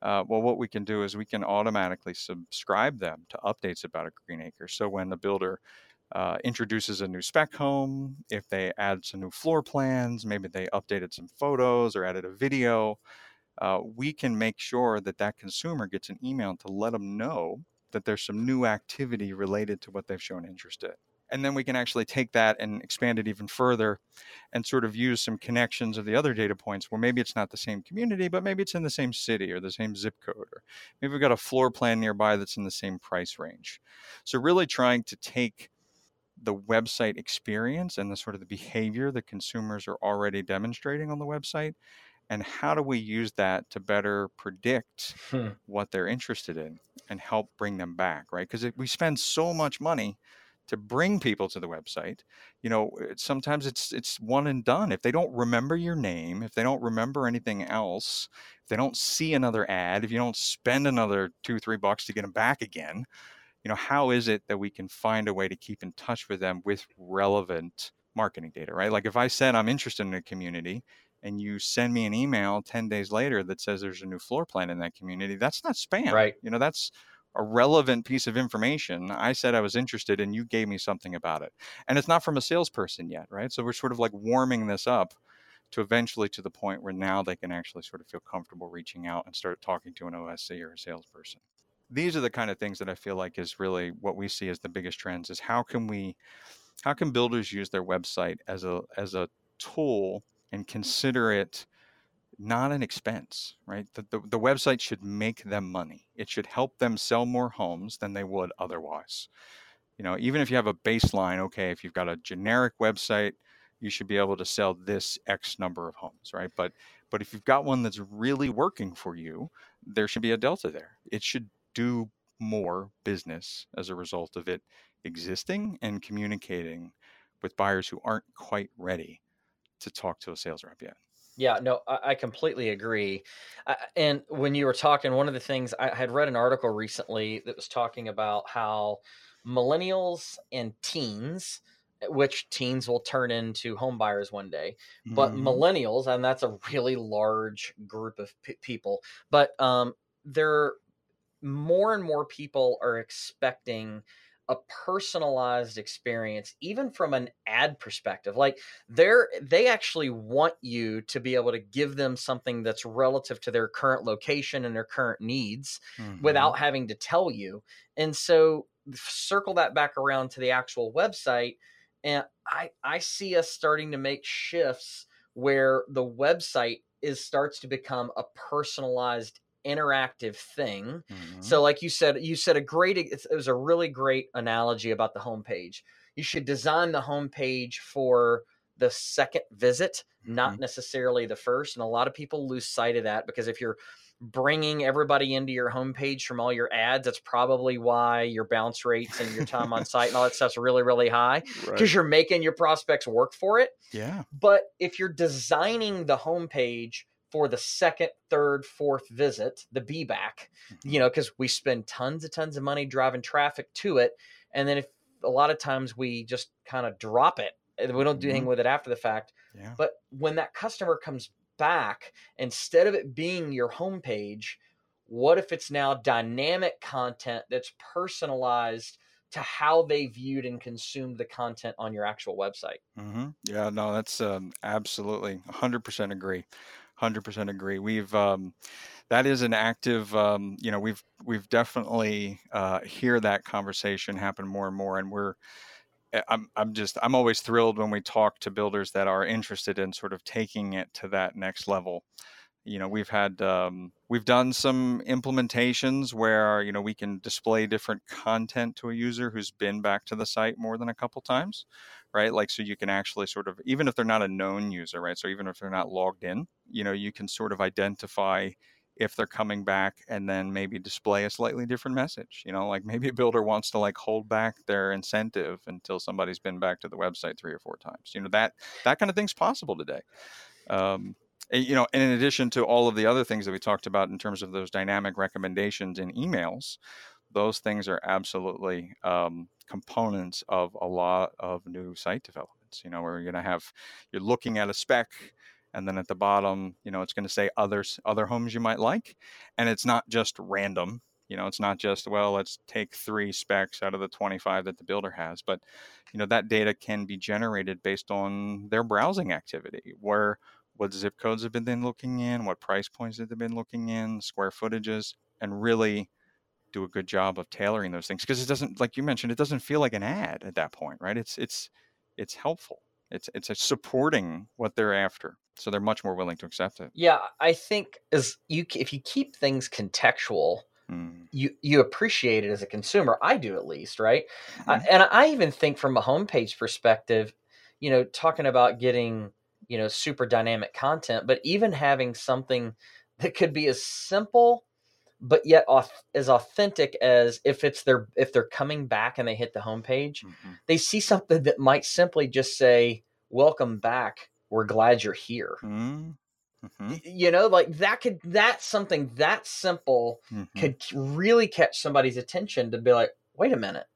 Speaker 1: Uh, well, what we can do is we can automatically subscribe them to updates about a Green Acre. So when the builder uh, introduces a new spec home, if they add some new floor plans, maybe they updated some photos or added a video, uh, we can make sure that that consumer gets an email to let them know that there's some new activity related to what they've shown interest in. And then we can actually take that and expand it even further and sort of use some connections of the other data points where maybe it's not the same community, but maybe it's in the same city or the same zip code, or maybe we've got a floor plan nearby that's in the same price range. So, really trying to take the website experience and the sort of the behavior that consumers are already demonstrating on the website and how do we use that to better predict hmm. what they're interested in and help bring them back right because we spend so much money to bring people to the website you know eh, sometimes it's it's one and done if they don't remember your name if they don't remember anything else if they don't see another ad if you don't spend another two three bucks to get them back again you know, how is it that we can find a way to keep in touch with them with relevant marketing data, right? Like if I said I'm interested in a community and you send me an email 10 days later that says there's a new floor plan in that community, that's not spam.
Speaker 2: Right.
Speaker 1: You know, that's a relevant piece of information. I said I was interested and you gave me something about it. And it's not from a salesperson yet, right? So we're sort of like warming this up to eventually to the point where now they can actually sort of feel comfortable reaching out and start talking to an OSC or a salesperson these are the kind of things that I feel like is really what we see as the biggest trends is how can we how can builders use their website as a as a tool and consider it not an expense, right? The, the, the website should make them money. It should help them sell more homes than they would otherwise. You know, even if you have a baseline, okay, if you've got a generic website, you should be able to sell this X number of homes, right? But but if you've got one that's really working for you, there should be a delta there. It should do more business as a result of it existing and communicating with buyers who aren't quite ready to talk to a sales rep yet.
Speaker 2: Yeah, no, I, I completely agree. I, and when you were talking, one of the things I had read an article recently that was talking about how millennials and teens, which teens will turn into home buyers one day, but mm-hmm. millennials, and that's a really large group of p- people, but um, they're more and more people are expecting a personalized experience even from an ad perspective like they're they actually want you to be able to give them something that's relative to their current location and their current needs mm-hmm. without having to tell you and so circle that back around to the actual website and i i see us starting to make shifts where the website is starts to become a personalized interactive thing. Mm-hmm. So, like you said, you said a great, it was a really great analogy about the homepage. You should design the homepage for the second visit, mm-hmm. not necessarily the first. And a lot of people lose sight of that because if you're bringing everybody into your homepage from all your ads, that's probably why your bounce rates and your time on site and all that stuff's really, really high because right. you're making your prospects work for it.
Speaker 1: Yeah.
Speaker 2: But if you're designing the homepage for the second, third, fourth visit, the be back, mm-hmm. you know, because we spend tons and tons of money driving traffic to it. And then if a lot of times we just kind of drop it, we don't do mm-hmm. anything with it after the fact.
Speaker 1: Yeah.
Speaker 2: But when that customer comes back, instead of it being your homepage, what if it's now dynamic content that's personalized to how they viewed and consumed the content on your actual website?
Speaker 1: Mm-hmm. Yeah, no, that's um, absolutely 100% agree. Hundred percent agree. We've um, that is an active. Um, you know, we've we've definitely uh, hear that conversation happen more and more, and we're eh, I'm I'm just I'm always thrilled when we talk to builders that are interested in sort of taking it to that next level. You know, we've had um, we've done some implementations where you know we can display different content to a user who's been back to the site more than a couple times, right? Like so you can actually sort of even if they're not a known user, right? So even if they're not logged in, you know, you can sort of identify if they're coming back and then maybe display a slightly different message you know like maybe a builder wants to like hold back their incentive until somebody's been back to the website three or four times you know that that kind of thing's possible today um, you know and in addition to all of the other things that we talked about in terms of those dynamic recommendations in emails those things are absolutely um, components of a lot of new site developments you know where you're going to have you're looking at a spec and then at the bottom you know it's going to say others other homes you might like and it's not just random you know it's not just well let's take three specs out of the 25 that the builder has but you know that data can be generated based on their browsing activity where what zip codes have been looking in what price points have they been looking in square footages and really do a good job of tailoring those things because it doesn't like you mentioned it doesn't feel like an ad at that point right it's it's it's helpful it's it's supporting what they're after so they're much more willing to accept it
Speaker 2: Yeah, I think as you if you keep things contextual,
Speaker 1: Mm.
Speaker 2: you you appreciate it as a consumer. I do at least, right? I,
Speaker 1: Mhm.
Speaker 2: and I even think from a homepage perspective, you know, talking about getting you know super dynamic content, but even having something that could be as simple but yet as authentic as if it's their if they're coming back and they hit the homepage,
Speaker 1: Mhm.
Speaker 2: they see something that might simply just say "Welcome back. We're glad you're here."
Speaker 1: Mm. Mhm.
Speaker 2: You know, like that could that's something that simple
Speaker 1: Mhm.
Speaker 2: could really catch somebody's attention to be like, wait a minute,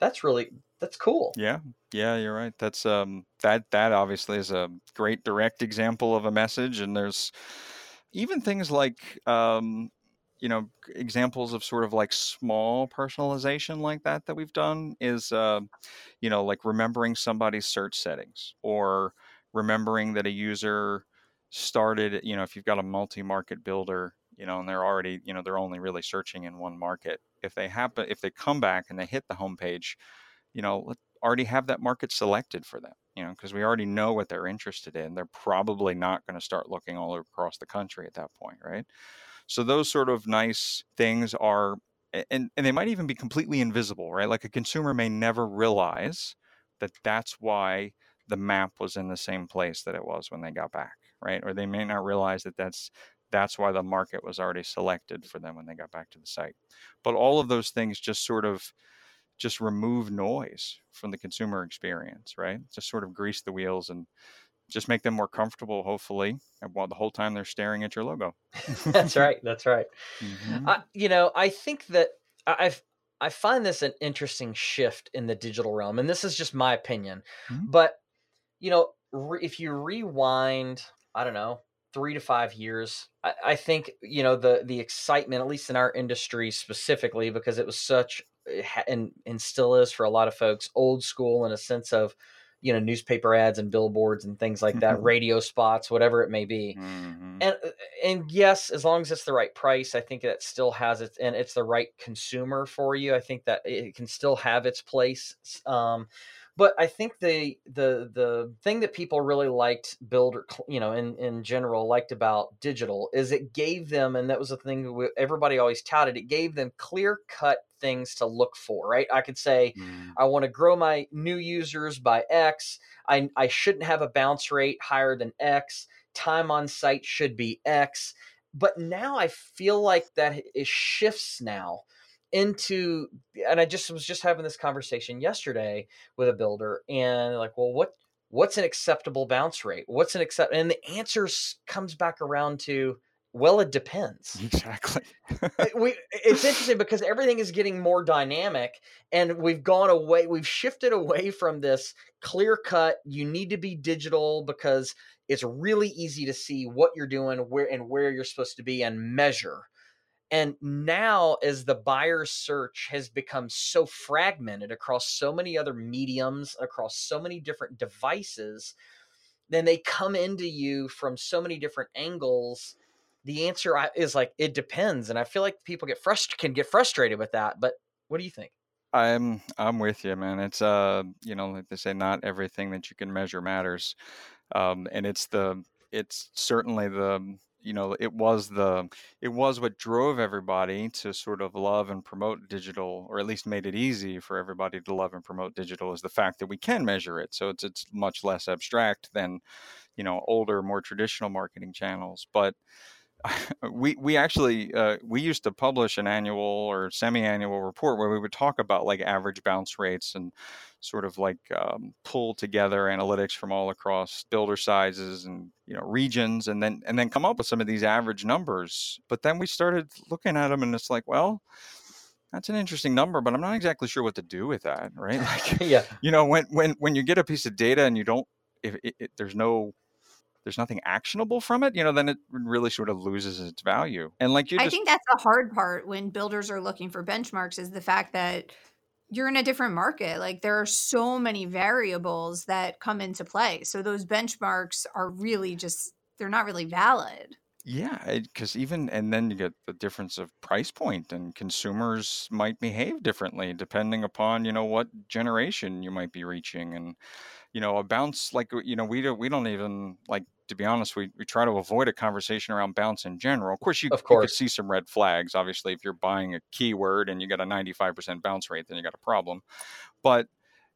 Speaker 2: that's really that's cool.
Speaker 1: Yeah, yeah, you're right. That's um that that obviously is a great direct example of a message, and there's even things like um you know examples of sort of like small personalization like that that we've done is uh, you know like remembering somebody's search settings or remembering that a user started you know if you've got a multi-market builder you know and they're already you know they're only really searching in one market if they happen if they come back and they hit the homepage you know already have that market selected for them you know because we already know what they're interested in they're probably not going to start looking all across the country at that point right so those sort of nice things are and and they might even be completely invisible right? Like a consumer may never realize that that's why the map was in the same place that it was when they got back right? Or they may not realize that that's that's why the market was already selected for them when they got back to the site. But all of those things just sort of just remove noise from the consumer experience, right? Just sort of grease the wheels and just make them more comfortable, hopefully, while the whole time they're staring at your logo.
Speaker 2: that's right. That's right.
Speaker 1: Mhm.
Speaker 2: I, you know, I think that I- I've I find this an interesting shift in the digital realm, and this is just my opinion.
Speaker 1: Mhm.
Speaker 2: But you know, re- if you rewind, I don't know, three to five years, I, I think you know the the excitement, at least in our industry specifically, because it was such and and still is for a lot of folks, old school in a sense of you know newspaper ads and billboards and things like that, radio spots, whatever it may be
Speaker 1: Mhm.
Speaker 2: and uh, and yes as long as it's the right price i think that still has its and it's the right consumer for you i think that it can still have its place um but i think the the the thing that people really liked builder you know in in general liked about digital is it gave them and that was the thing we- everybody always touted it gave them clear cut things to look for right i could say
Speaker 1: Mm.
Speaker 2: I want to grow my new users by X. I, I shouldn't have a bounce rate higher than X. Time on site should be X. But now I feel like that it shifts now into, and I just was just having this conversation yesterday with a builder, and like, well, what what's an acceptable bounce rate? What's an accept? And the answer comes back around to, well, it depends
Speaker 1: Exactly.
Speaker 2: we it's interesting because everything is getting more dynamic and we've gone away we've shifted away from this clear cut you need to be digital because it's really easy to see what you're doing where and where you're supposed to be and measure and now as the buyer's search has become so fragmented across so many other mediums across so many different devices then they come into you from so many different angles the answer is like it depends and i feel like people get frust- can get frustrated with that but what do you think
Speaker 1: I'm I'm with you, man. It's uh, you know, like they say, not everything that you can measure matters, um, and it's the it's certainly the you know it was the it was what drove everybody to sort of love and promote digital or at least made it easy for everybody to love and promote digital is the fact that we can measure it. So it's it's much less abstract than you know older more traditional marketing channels. But we we actually uh, we used to publish an annual or semi-annual report where we would talk about like average bounce rates and sort of like um, pull together analytics from all across builder sizes and you know regions and then and then come up with some of these average numbers but then we started looking at them and it's like well that's an interesting number but i'm not exactly sure what to do with that right like
Speaker 2: yeah.
Speaker 1: you know when when when you get a piece of data and you don't if it, it, there's no there's nothing actionable from it, you know, then it really sort of loses its value. And like you,
Speaker 3: I think that's the hard part when builders are looking for benchmarks is the fact that you're in a different market. Like there are so many variables that come into play. So those benchmarks are really just they're not really valid.
Speaker 1: Yeah, because even and then you get the difference of price point, and consumers might behave differently depending upon you know what generation you might be reaching, and you know a bounce like you know we don't we don't even like to be honest, we, we try to avoid a conversation around bounce in general. Of course, you,
Speaker 2: Of
Speaker 1: you could
Speaker 2: course.
Speaker 1: see some red flags. Obviously, if you're buying a keyword and you got a 95% bounce rate, then you got a problem. But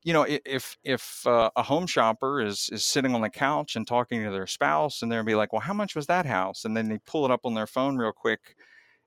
Speaker 1: you know, if if uh, a home shopper is is sitting on the couch and talking to their spouse, and they'll be like, "Well, how much was that house?" And then they pull it up on their phone real quick,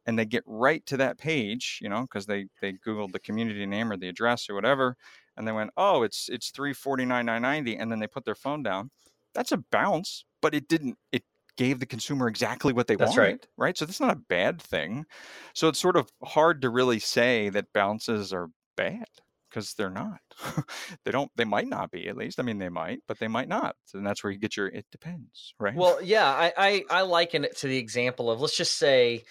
Speaker 1: and they get right to that page, you know, because they they googled the community name or the address or whatever, and they went, "Oh, it's it's three forty nine nine ninety," and then they put their phone down. That's a bounce, but it didn't. It gave the consumer exactly what they
Speaker 2: That's right.
Speaker 1: wanted, right? So that's not a bad thing. So it's sort of hard to really say that bounces are bad because they're not. they don't. They might not be at least. I mean, they might, but they might not. And that's where you get your. It depends, right?
Speaker 2: Well, yeah, I, I I liken it to the example of let's just say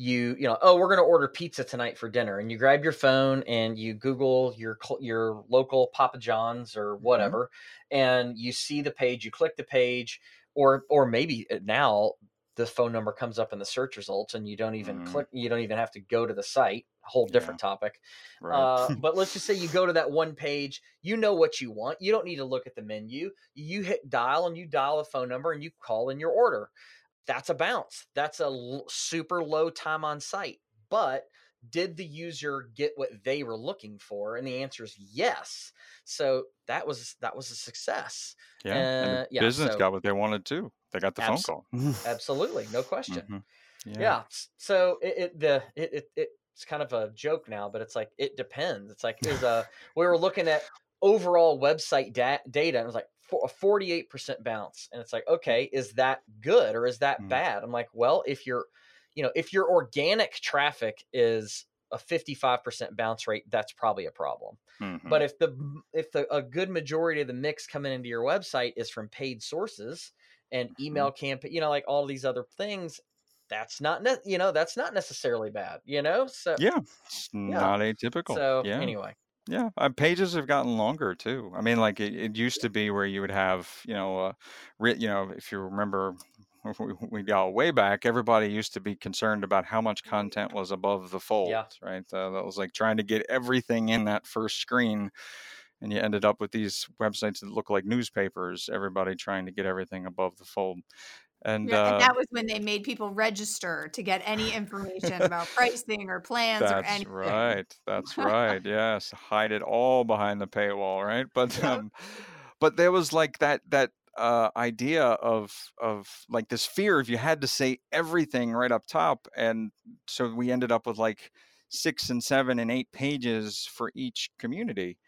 Speaker 2: you you know oh we're going to order pizza tonight for dinner and you grab your phone and you google your your local papa john's or
Speaker 1: Mhm.
Speaker 2: whatever and you see the page you click the page or or maybe uh, now the phone number comes up in the search results and you don't even
Speaker 1: Mhm.
Speaker 2: click you don't even have to go to the site a whole
Speaker 1: Yeah.
Speaker 2: different topic
Speaker 1: right.
Speaker 2: uh, but let's just say you go to that one page, you know what you want. You don't need to look at the menu. You hit dial and you dial a phone number and you call in your order. That's a bounce. That's a l- super low time on site. But did the user get what they were looking for? And the answer is yes. So that was that was a success.
Speaker 1: yeah.
Speaker 2: Uh, yeah,
Speaker 1: business
Speaker 2: so-
Speaker 1: got what they wanted too. They got the phone call.
Speaker 2: Absolutely, no question.
Speaker 1: Mhm.
Speaker 2: yeah. s- so it, it the it, it it's kind of a joke now but it's like it depends it's like is a we were looking at overall website da- data and it was like a 48% bounce and it's like okay is that good or is that
Speaker 1: Mm.
Speaker 2: bad i'm like well if you're you know if your organic traffic is a 55% bounce rate that's probably a problem
Speaker 1: Mhm.
Speaker 2: but if the if the a good majority of the mix coming into your website is from paid sources and
Speaker 1: Mm-hmm.
Speaker 2: email campaign, you know, like all these other things, that's not ne- you know that's not necessarily bad, you know. So
Speaker 1: yeah, it's not atypical.
Speaker 2: so
Speaker 1: yeah.
Speaker 2: anyway,
Speaker 1: Yeah, uh, pages have gotten longer too. I mean, like it, it used to be where you would have, you know, uh, re- you know, if you remember, we, we got way back. Everybody used to be concerned about how much content was above the fold, right? Uh, that was like trying to get everything in that first screen, and you ended up with these websites that look like newspapers. Everybody trying to get everything above the fold, and,
Speaker 3: Yeah,
Speaker 1: uh,
Speaker 3: and that was when they made people register to get any information about pricing or plans or anything.
Speaker 1: That's right. That's right. Yes, hide it all behind the paywall, right? But
Speaker 3: Yeah.
Speaker 1: um, but there was like that that uh idea of of like this fear if you had to say everything right up top, and so we ended up with like six and seven and eight pages for each community,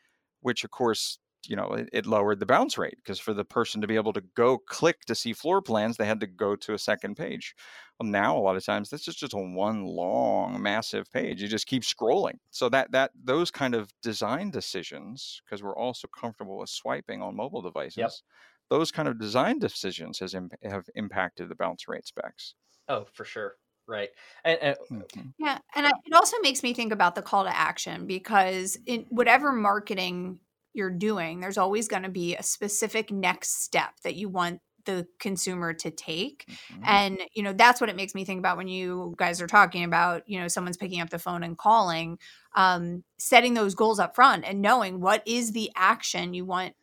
Speaker 1: which of course you know it, it lowered the bounce rate because for the person to be able to go click to see floor plans they had to go to a second page well, now a lot of times this is just a one long massive page you just keep scrolling so that that those kind of design decisions because we're also comfortable with swiping on mobile devices those kind of design decisions has Im- have impacted the bounce rate specs
Speaker 2: oh for sure, right? And, and
Speaker 1: Mhm.
Speaker 3: Yeah, and I, it also makes me think about the call to action because in whatever marketing you're doing, there's always going to be a specific next step that you want the consumer to take
Speaker 1: Mhm.
Speaker 3: and you know that's what it makes me think about when you guys are talking about you know someone's picking up the phone and calling um setting those goals up front and knowing what is the action you want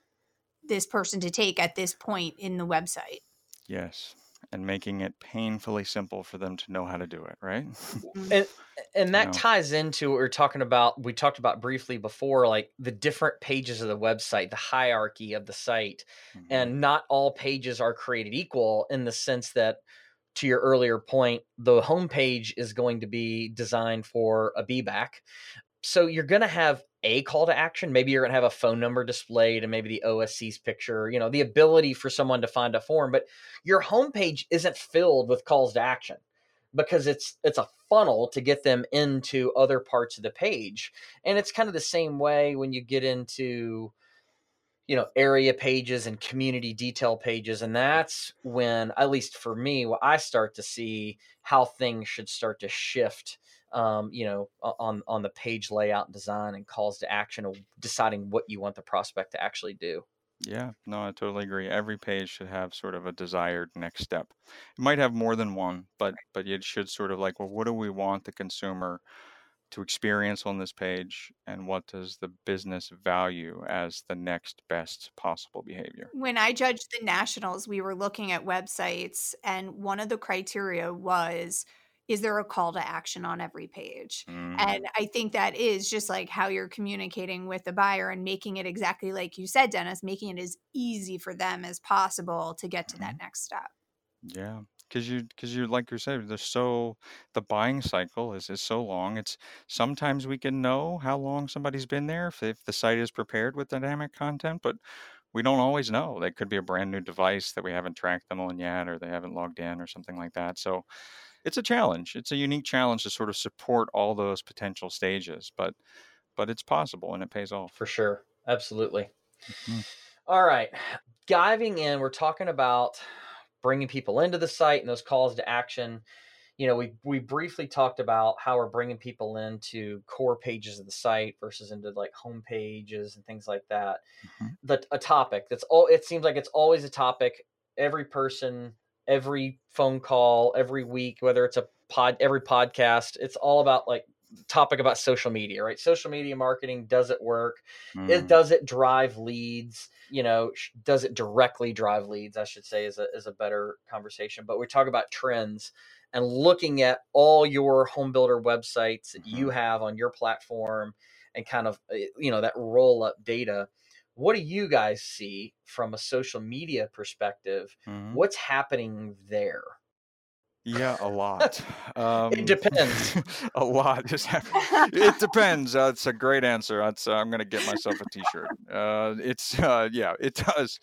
Speaker 3: this person to take at this point in the website
Speaker 1: Yes. And making it painfully simple for them to know how to do it, right?
Speaker 2: and and that
Speaker 1: No.
Speaker 2: ties into what we are talking about we talked about briefly before like the different pages of the website the hierarchy of the site
Speaker 1: Mhm.
Speaker 2: and not all pages are created equal in the sense that to your earlier point the homepage is going to be designed for a be back so you're going to have a call to action. Maybe you're going to have a phone number displayed and maybe the osc's picture you know the ability for someone to find a form but your homepage isn't filled with calls to action because it's it's a funnel to get them into other parts of the page and it's kind of the same way when you get into you know area pages and community detail pages and that's when at least for me what i start to see how things should start to shift um, you know on on the page layout and design and calls to action of deciding what you want the prospect to actually do
Speaker 1: Yeah, no, I totally agree. Every page should have sort of a desired next step. It might have more than one, but but it should sort of like, well, what do we want the consumer to experience on this page, and what does the business value as the next best possible behavior?
Speaker 3: when I judged the nationals, we were looking at websites, and one of the criteria was is there a call to action on every page?
Speaker 1: Mm,
Speaker 3: And I think that is just like how you're communicating with the buyer and making it exactly like you said, Dennis, making it as easy for them as possible to get to that next step.
Speaker 1: yeah, because you because you like you said, there's so the buying cycle is is so long. It's sometimes we can know how long somebody's been there if, if the site is prepared with dynamic content, but we don't always know. They could be a brand new device that we haven't tracked them on yet, or they haven't logged in, or something like that. So it's a challenge. It's a unique challenge to sort of support all those potential stages, but but it's possible and it pays off.
Speaker 2: for sure absolutely
Speaker 1: Mhm.
Speaker 2: All right. Diving in, we're talking about bringing people into the site and those calls to action. You know, we we briefly talked about how we're bringing people into core pages of the site versus into like home pages and things like that.
Speaker 1: Mhm.
Speaker 2: The a topic that's all it seems like it's always a topic every person, every phone call, every week, whether it's a pod every podcast, it's all about like topic about social media, right? Social media marketing does it work? it
Speaker 1: Mm,
Speaker 2: does it drive leads? You know does it directly drive leads i should say is a, is a better conversation. But we talk about trends and looking at all your home builder websites that you have on your platform and kind of uh, you know that roll up data what do you guys see from a social media perspective
Speaker 1: mhm.
Speaker 2: what's happening there
Speaker 1: Yeah, a lot. Um,
Speaker 2: it depends
Speaker 1: a lot is happening. It depends. Uh, it's a great answer. That's, uh, I'm going to get myself a T-shirt. Uh, it's uh, yeah, it does.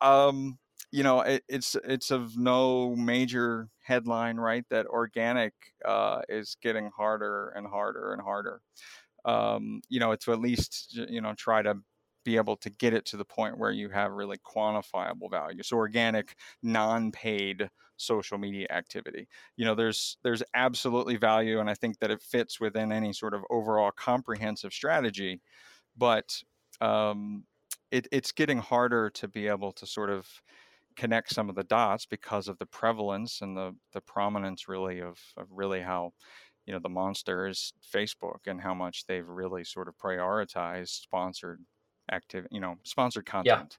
Speaker 1: Um, you know, it, it's it's of no major headline, right? That organic uh, is getting harder and harder and harder. Um, you know, to at least you know try to be able to get it to the point where you have really quantifiable value. So organic, non-paid social media activity you know there's there's absolutely value and i think that it fits within any sort of overall comprehensive strategy but um, it, it's getting harder to be able to sort of connect some of the dots because of the prevalence and the the prominence really of, of really how you know the monster is facebook and how much they've really sort of prioritized sponsored active you know sponsored content.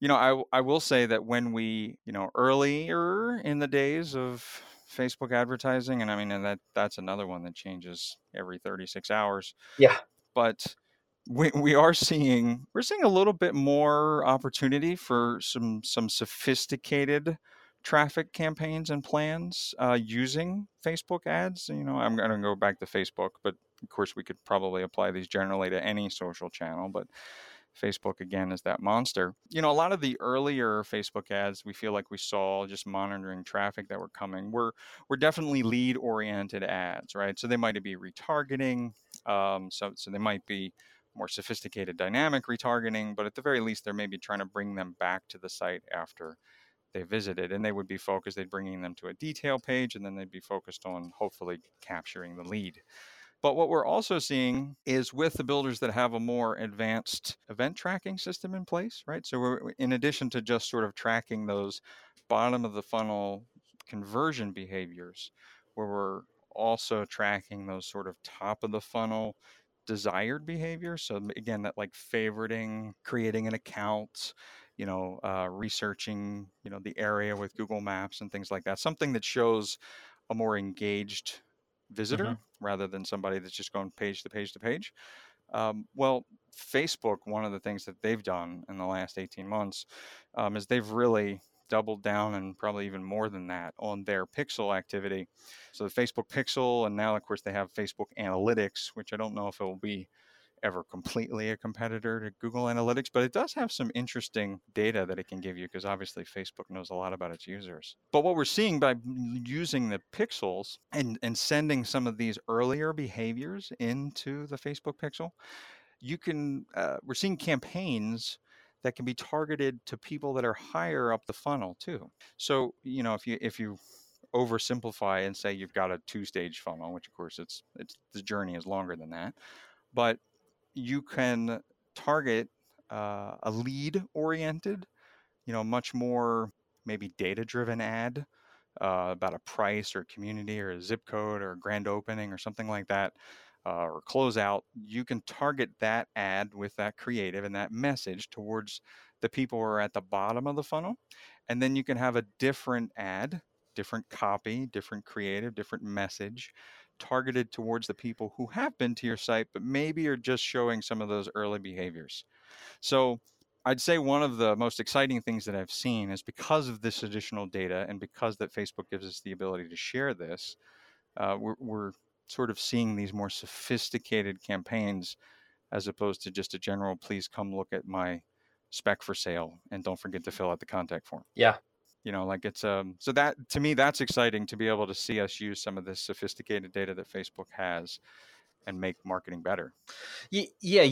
Speaker 1: You know, I I will say that when we, you know, earlier in the days of Facebook advertising, and I mean, and that that's another one that changes every 36 hours,
Speaker 2: yeah.
Speaker 1: but we, we are seeing we're seeing a little bit more opportunity for some some sophisticated traffic campaigns and plans uh, using Facebook ads. You know, I'm going to go back to Facebook, but of course we could probably apply these generally to any social channel, but Facebook again is that monster. You know, a lot of the earlier Facebook ads we feel like we saw just monitoring traffic that were coming were were definitely lead oriented ads, right? So they might be retargeting, um, so so they might be more sophisticated dynamic retargeting, but at the very least they're maybe trying to bring them back to the site after they visited and they would be focused they'd bringing them to a detail page and then they'd be focused on hopefully capturing the lead But what we're also seeing is with the builders that have a more advanced event tracking system in place, right? So we're in addition to just sort of tracking those bottom of the funnel conversion behaviors, where we're also tracking those sort of top of the funnel desired behavior. So again, that like favoriting, creating an account, you know, uh, researching, you know, the area with Google Maps and things like that. Something that shows a more engaged visitor mm-hmm. rather than somebody that's just going page to page to page. Um, well, Facebook, one of the things that they've done in the last 18 months um, is they've really doubled down and probably even more than that on their pixel activity. So the Facebook pixel, and now, of course, they have Facebook Analytics, which I don't know if it will be ever completely a competitor to Google Analytics, but it does have some interesting data that it can give you because obviously Facebook knows a lot about its users. But what we're seeing by using the pixels and, and sending some of these earlier behaviors into the Facebook pixel, you can, uh, we're seeing campaigns that can be targeted to people that are higher up the funnel too. So, you know, if you, if you, oversimplify and say you've got a two-stage funnel, which of course it's it's the journey is longer than that. But you can target uh, a lead oriented, you know, much more maybe data driven ad uh, about a price or community or a zip code or a grand opening or something like that, uh, or closeout. You can target that ad with that creative and that message towards the people who are at the bottom of the funnel. And then you can have a different ad, different copy, different creative, different message targeted towards the people who have been to your site, but maybe are just showing some of those early behaviors. So I'd say one of the most exciting things that I've seen is because of this additional data and because that Facebook gives us the ability to share this, uh, we're, we're sort of seeing these more sophisticated campaigns as opposed to just a general, please come look at my spec for sale and don't forget to fill out the contact form.
Speaker 2: Yeah,
Speaker 1: you know like it's um so that to me that's exciting to be able to see us use some of this sophisticated data that facebook has and make marketing better
Speaker 2: yeah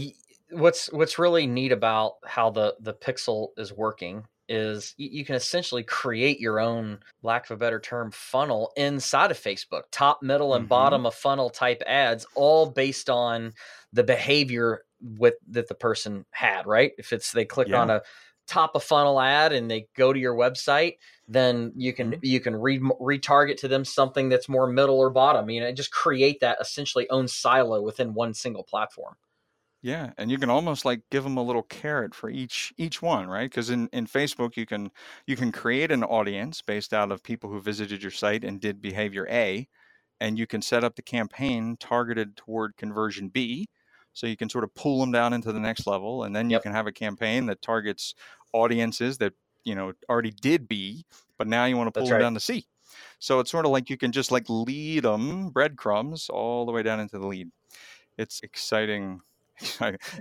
Speaker 2: what's what's really neat about how the the pixel is working is you can essentially create your own lack of a better term funnel inside of facebook top middle and mm-hmm. bottom of funnel type ads all based on the behavior with that the person had right if it's they clicked yeah. on a top of funnel ad and they go to your website, then you can mm-hmm. you can re- retarget to them something that's more middle or bottom. You know, just create that essentially own silo within one single platform.
Speaker 1: Yeah, and you can almost like give them a little carrot for each each one, right? Because in, in Facebook you can you can create an audience based out of people who visited your site and did behavior A, and you can set up the campaign targeted toward conversion B, so you can sort of pull them down into the next level, and then you yep. can have a campaign that targets audiences that you know already did B, but now you want to pull That's them right. down to C. So it's sort of like you can just like lead them breadcrumbs all the way down into the lead. It's exciting.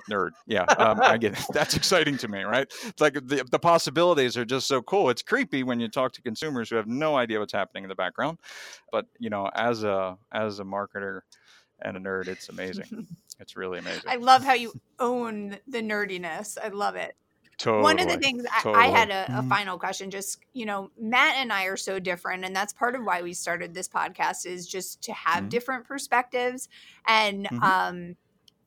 Speaker 1: Nerd, yeah, um, I get it. That's exciting to me, right? It's like the, the possibilities are just so cool. It's creepy when you talk to consumers who have no idea what's happening in the background, but you know, as a as a marketer and a nerd, it's amazing. It's really amazing.
Speaker 3: I love how you own the nerdiness. I love it.
Speaker 1: Totally.
Speaker 3: One of the things totally. I, I, had a, a, mm-hmm. final question. Just you know, Matt and I are so different, and that's part of why we started this podcast is just to have mm-hmm. different perspectives. And mm-hmm. um,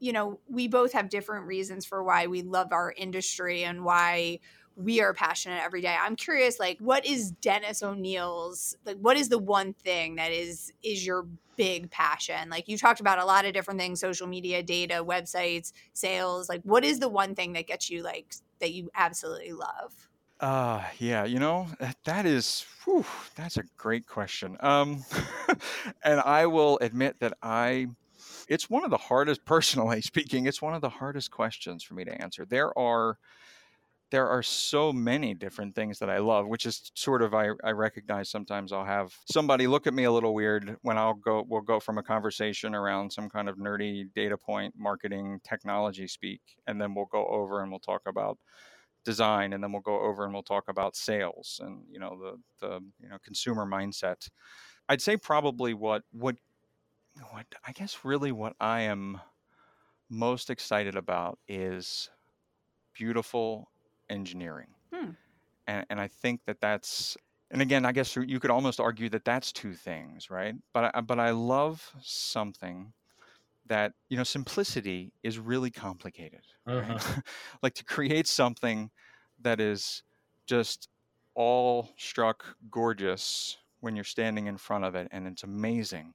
Speaker 3: you know, we both have different reasons for why we love our industry and why we are passionate every day. I'm curious, like, what is Dennis O'Neil's like? What is the one thing that is is your big passion? Like, you talked about a lot of different things: social media, data, websites, sales. Like, what is the one thing that gets you like that you absolutely love?
Speaker 1: Uh, yeah, you know, that is, whew, that's a great question. Um, and I will admit that I, it's one of the hardest, personally speaking, it's one of the hardest questions for me to answer. There are, there are so many different things that I love, which is sort of I, I recognize sometimes I'll have somebody look at me a little weird when I'll go we'll go from a conversation around some kind of nerdy data point marketing technology speak, and then we'll go over and we'll talk about design and then we'll go over and we'll talk about sales and you know the the you know consumer mindset. I'd say probably what what what I guess really what I am most excited about is beautiful engineering. Hmm. And, and I think that that's, and again, I guess you could almost argue that that's two things, right? But I, but I love something that you know simplicity is really complicated right?
Speaker 2: Mhm.
Speaker 1: like to create something that is just all struck gorgeous when you're standing in front of it and it's amazing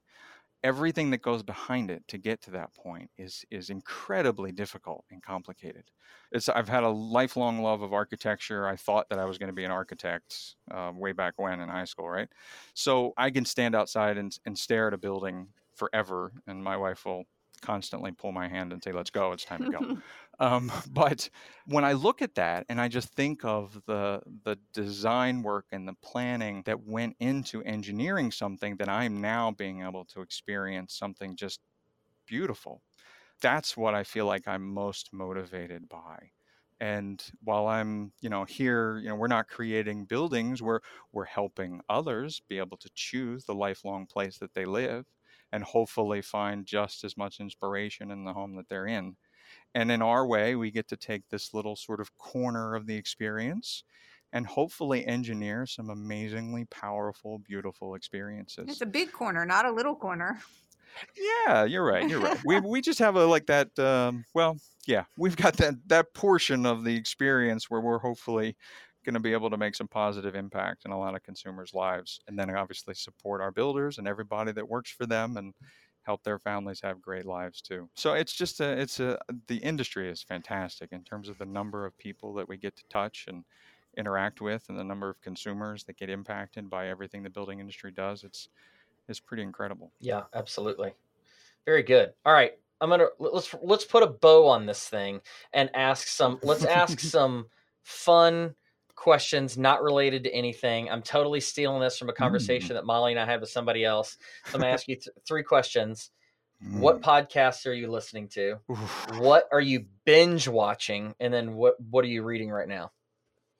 Speaker 1: everything that goes behind it to get to that point is is incredibly difficult and complicated. It's i've had a lifelong love of architecture. I thought that i was going to be an architect uh, way back when in high school right? So i can stand outside and, and stare at a building forever and my wife will constantly pull my hand and say let's go it's time to go um, but when I look at that and I just think of the the design work and the planning that went into engineering something that I'm now being able to experience something just beautiful. That's what I feel like I'm most motivated by. And while I'm, you know, here, you know, we're not creating buildings, we're we're helping others be able to choose the lifelong place that they live and hopefully find just as much inspiration in the home that they're in and in our way, we get to take this little sort of corner of the experience and hopefully engineer some amazingly powerful, beautiful experiences.
Speaker 3: It's a big corner, not a little corner.
Speaker 1: Yeah, you're right. You're right. we we just have a like that. Um, well, yeah, we've got that that portion of the experience where we're hopefully going to be able to make some positive impact in a lot of consumers' lives, and then obviously support our builders and everybody that works for them, and help their families have great lives too. So it's just a it's a the industry is fantastic in terms of the number of people that we get to touch and interact with and the number of consumers that get impacted by everything the building industry does. It's it's pretty incredible.
Speaker 2: Yeah, absolutely. Very good. All right. I'm gonna let's let's put a bow on this thing and ask some let's ask some fun questions not related to anything. I'm totally stealing this from a
Speaker 1: Mm.
Speaker 2: conversation that Molly and I had with somebody else. So I'm gonna ask you th- three questions. What
Speaker 1: Mm.
Speaker 2: podcasts are you listening to?
Speaker 1: Oof.
Speaker 2: What are you binge watching? And then what what are you reading right now?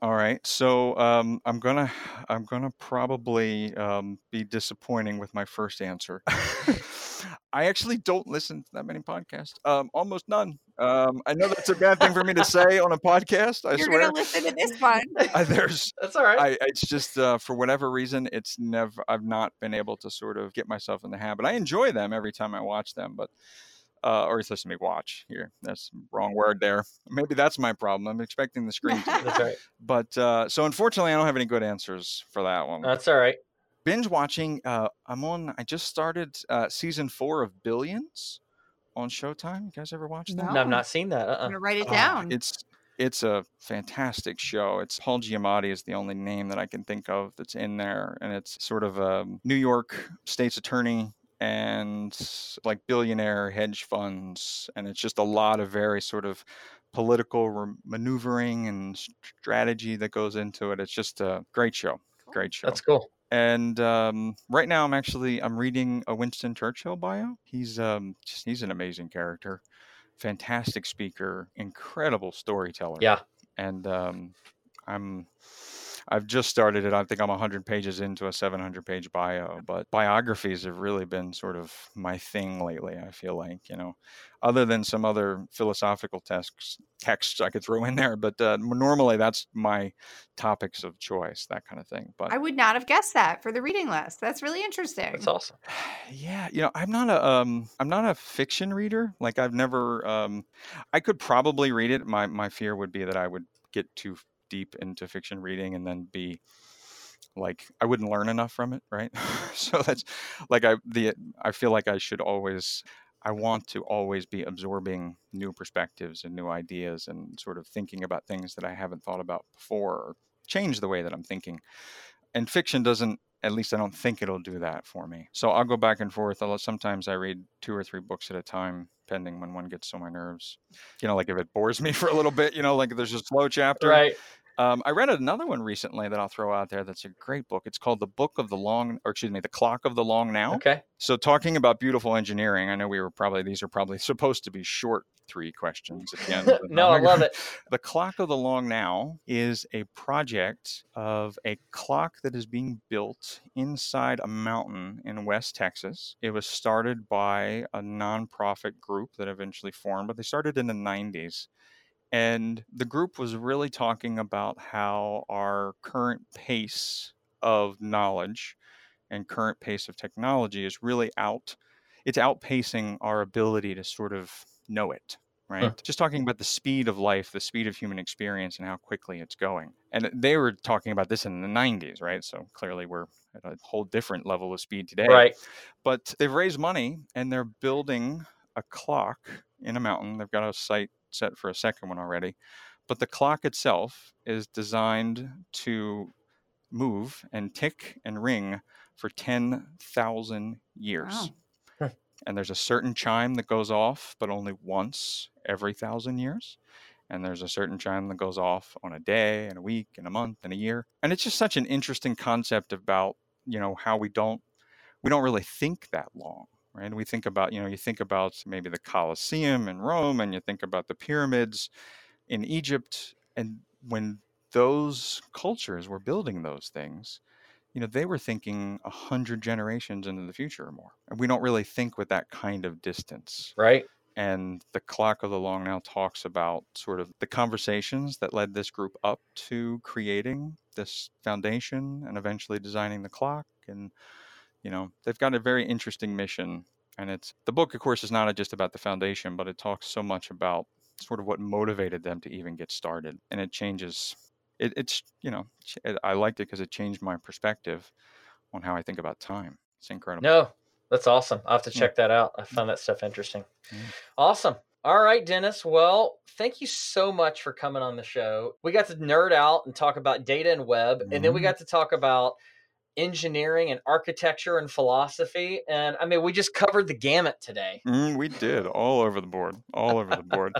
Speaker 1: All right, so um, I'm gonna I'm gonna probably um, be disappointing with my first answer. I actually don't listen to that many podcasts, um, almost none. Um, I know that's a bad thing for me to say on a podcast. I
Speaker 3: You're
Speaker 1: swear.
Speaker 3: gonna listen to this one.
Speaker 1: I, there's
Speaker 2: That's all right.
Speaker 1: I it's just uh, for whatever reason it's never I've not been able to sort of get myself in the habit. I enjoy them every time I watch them, but uh, or listen to me watch here. That's wrong word there. Maybe that's my problem. I'm expecting the screen to.
Speaker 2: That's all right.
Speaker 1: But uh, so unfortunately, I don't have any good answers for that one.
Speaker 2: That's all right.
Speaker 1: Binge watching. Uh, I'm on. I just started uh, season four of Billions on Showtime. You guys ever watch that?
Speaker 3: No.
Speaker 2: No, I've not seen that.
Speaker 3: I'm
Speaker 2: Uh-uh.
Speaker 3: gonna write it
Speaker 1: Oh,
Speaker 3: down.
Speaker 1: it's it's a fantastic show. It's Paul Giamatti is the only name that I can think of that's in there, and it's sort of a New York state's attorney and like billionaire hedge funds, and it's just a lot of very sort of political re- maneuvering and strategy that goes into it. It's just a great show. Great show.
Speaker 2: That's cool.
Speaker 1: And um, right now, I'm actually I'm reading a Winston Churchill bio. He's um just, he's an amazing character, fantastic speaker, incredible storyteller.
Speaker 2: Yeah.
Speaker 1: And um, I'm I've just started it. I think I'm 100 pages into a 700 page bio, but biographies have really been sort of my thing lately. I feel like you know, other than some other philosophical texts texts I could throw in there, but uh, normally that's my topics of choice, that kind of thing. But
Speaker 3: I would not have guessed that for the reading list. That's really interesting.
Speaker 2: That's awesome.
Speaker 1: yeah you know i'm not a um i'm not a fiction reader like i've never um i could probably read it my my fear would be that i would get too deep into fiction reading and then be like i wouldn't learn enough from it right? So that's like i the i feel like i should always i want to always be absorbing new perspectives and new ideas and sort of thinking about things that i haven't thought about before or change the way that i'm thinking. And fiction doesn't at least i don't think it'll do that for me. So i'll go back and forth. Sometimes i read two or three books at a time depending when one gets on my nerves you know like if it bores me for a little bit you know like there's a slow chapter
Speaker 2: Right.
Speaker 1: Um, I read another one recently that I'll throw out there. That's a great book. It's called The Book of the Long, or excuse me, The Clock of the Long Now.
Speaker 2: Okay.
Speaker 1: So, talking about beautiful engineering, I know we were probably these are probably supposed to be short three questions at the end.
Speaker 2: no, I love it.
Speaker 1: the Clock of the Long Now is a project of a clock that is being built inside a mountain in West Texas. It was started by a nonprofit group that eventually formed, but they started in the 90s. And the group was really talking about how our current pace of knowledge and current pace of technology is really out it's outpacing our ability to sort of know it right? Huh. Just talking about the speed of life, the speed of human experience, and how quickly it's going. And they were talking about this in the 90s, right? So clearly we're at a whole different level of speed today.
Speaker 2: Right.
Speaker 1: But they've raised money and they're building a clock in a mountain. They've got a site set for a second one already. But the clock itself is designed to move and tick and ring for 10,000 years. Wow and there's a certain chime that goes off, but only once every thousand years. And there's a certain chime that goes off on a day and a week and a month and a year. And it's just such an interesting concept about, you know, how we don't we don't really think that long, right? We think about, you know, you think about maybe the Colosseum in Rome and you think about the pyramids in Egypt. And when those cultures were building those things, you know, they were thinking a hundred generations into the future or more. And we don't really think with that kind of distance.
Speaker 2: Right.
Speaker 1: And the clock of the long now talks about sort of the conversations that led this group up to creating this foundation and eventually designing the clock. And, you know, they've got a very interesting mission. And it's the book, of course, is not just about the foundation, but it talks so much about sort of what motivated them to even get started. And it changes it, it's you know it, I liked it because it changed my perspective on how I think about time. It's incredible.
Speaker 2: No, that's awesome. I'll have to check yeah. that out. I found that stuff interesting. Yeah. Awesome. All right, Dennis. Well, thank you so much for coming on the show. We got to nerd out and talk about data and web, mm-hmm. and then we mm-hmm. got to talk about engineering and architecture and philosophy. And I mean, we just covered the gamut today.
Speaker 1: Mm, we did all over the board, all over the board.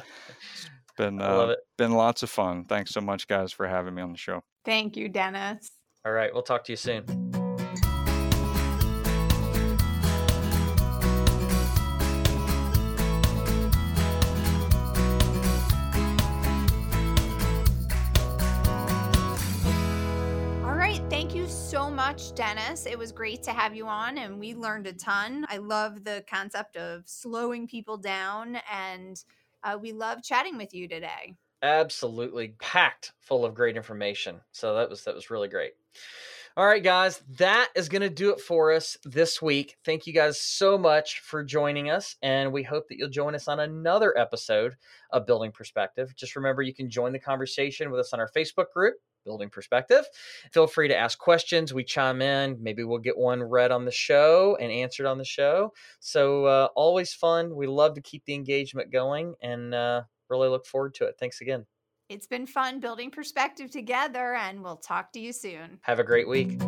Speaker 1: been uh, been lots of fun. Thanks so much, guys, for having me on the show.
Speaker 3: Thank you, Dennis.
Speaker 2: All right, we'll talk to you soon.
Speaker 3: Much, Dennis. It was great to have you on, and we learned a ton. I love the concept of slowing people down and uh, we love chatting with you today.
Speaker 2: Absolutely packed full of great information. So that was that was really great. All right, guys, that is going to do it for us this week. Thank you guys so much for joining us, and we hope that you'll join us on another episode of Building Perspective. Just remember, you can join the conversation with us on our Facebook group, Building Perspective. Feel free to ask questions. We chime in. Maybe we'll get one read on the show and answered on the show. So, uh, always fun. We love to keep the engagement going and uh, really look forward to it. Thanks again.
Speaker 3: It's been fun building perspective together, and we'll talk to you soon.
Speaker 2: Have a great week.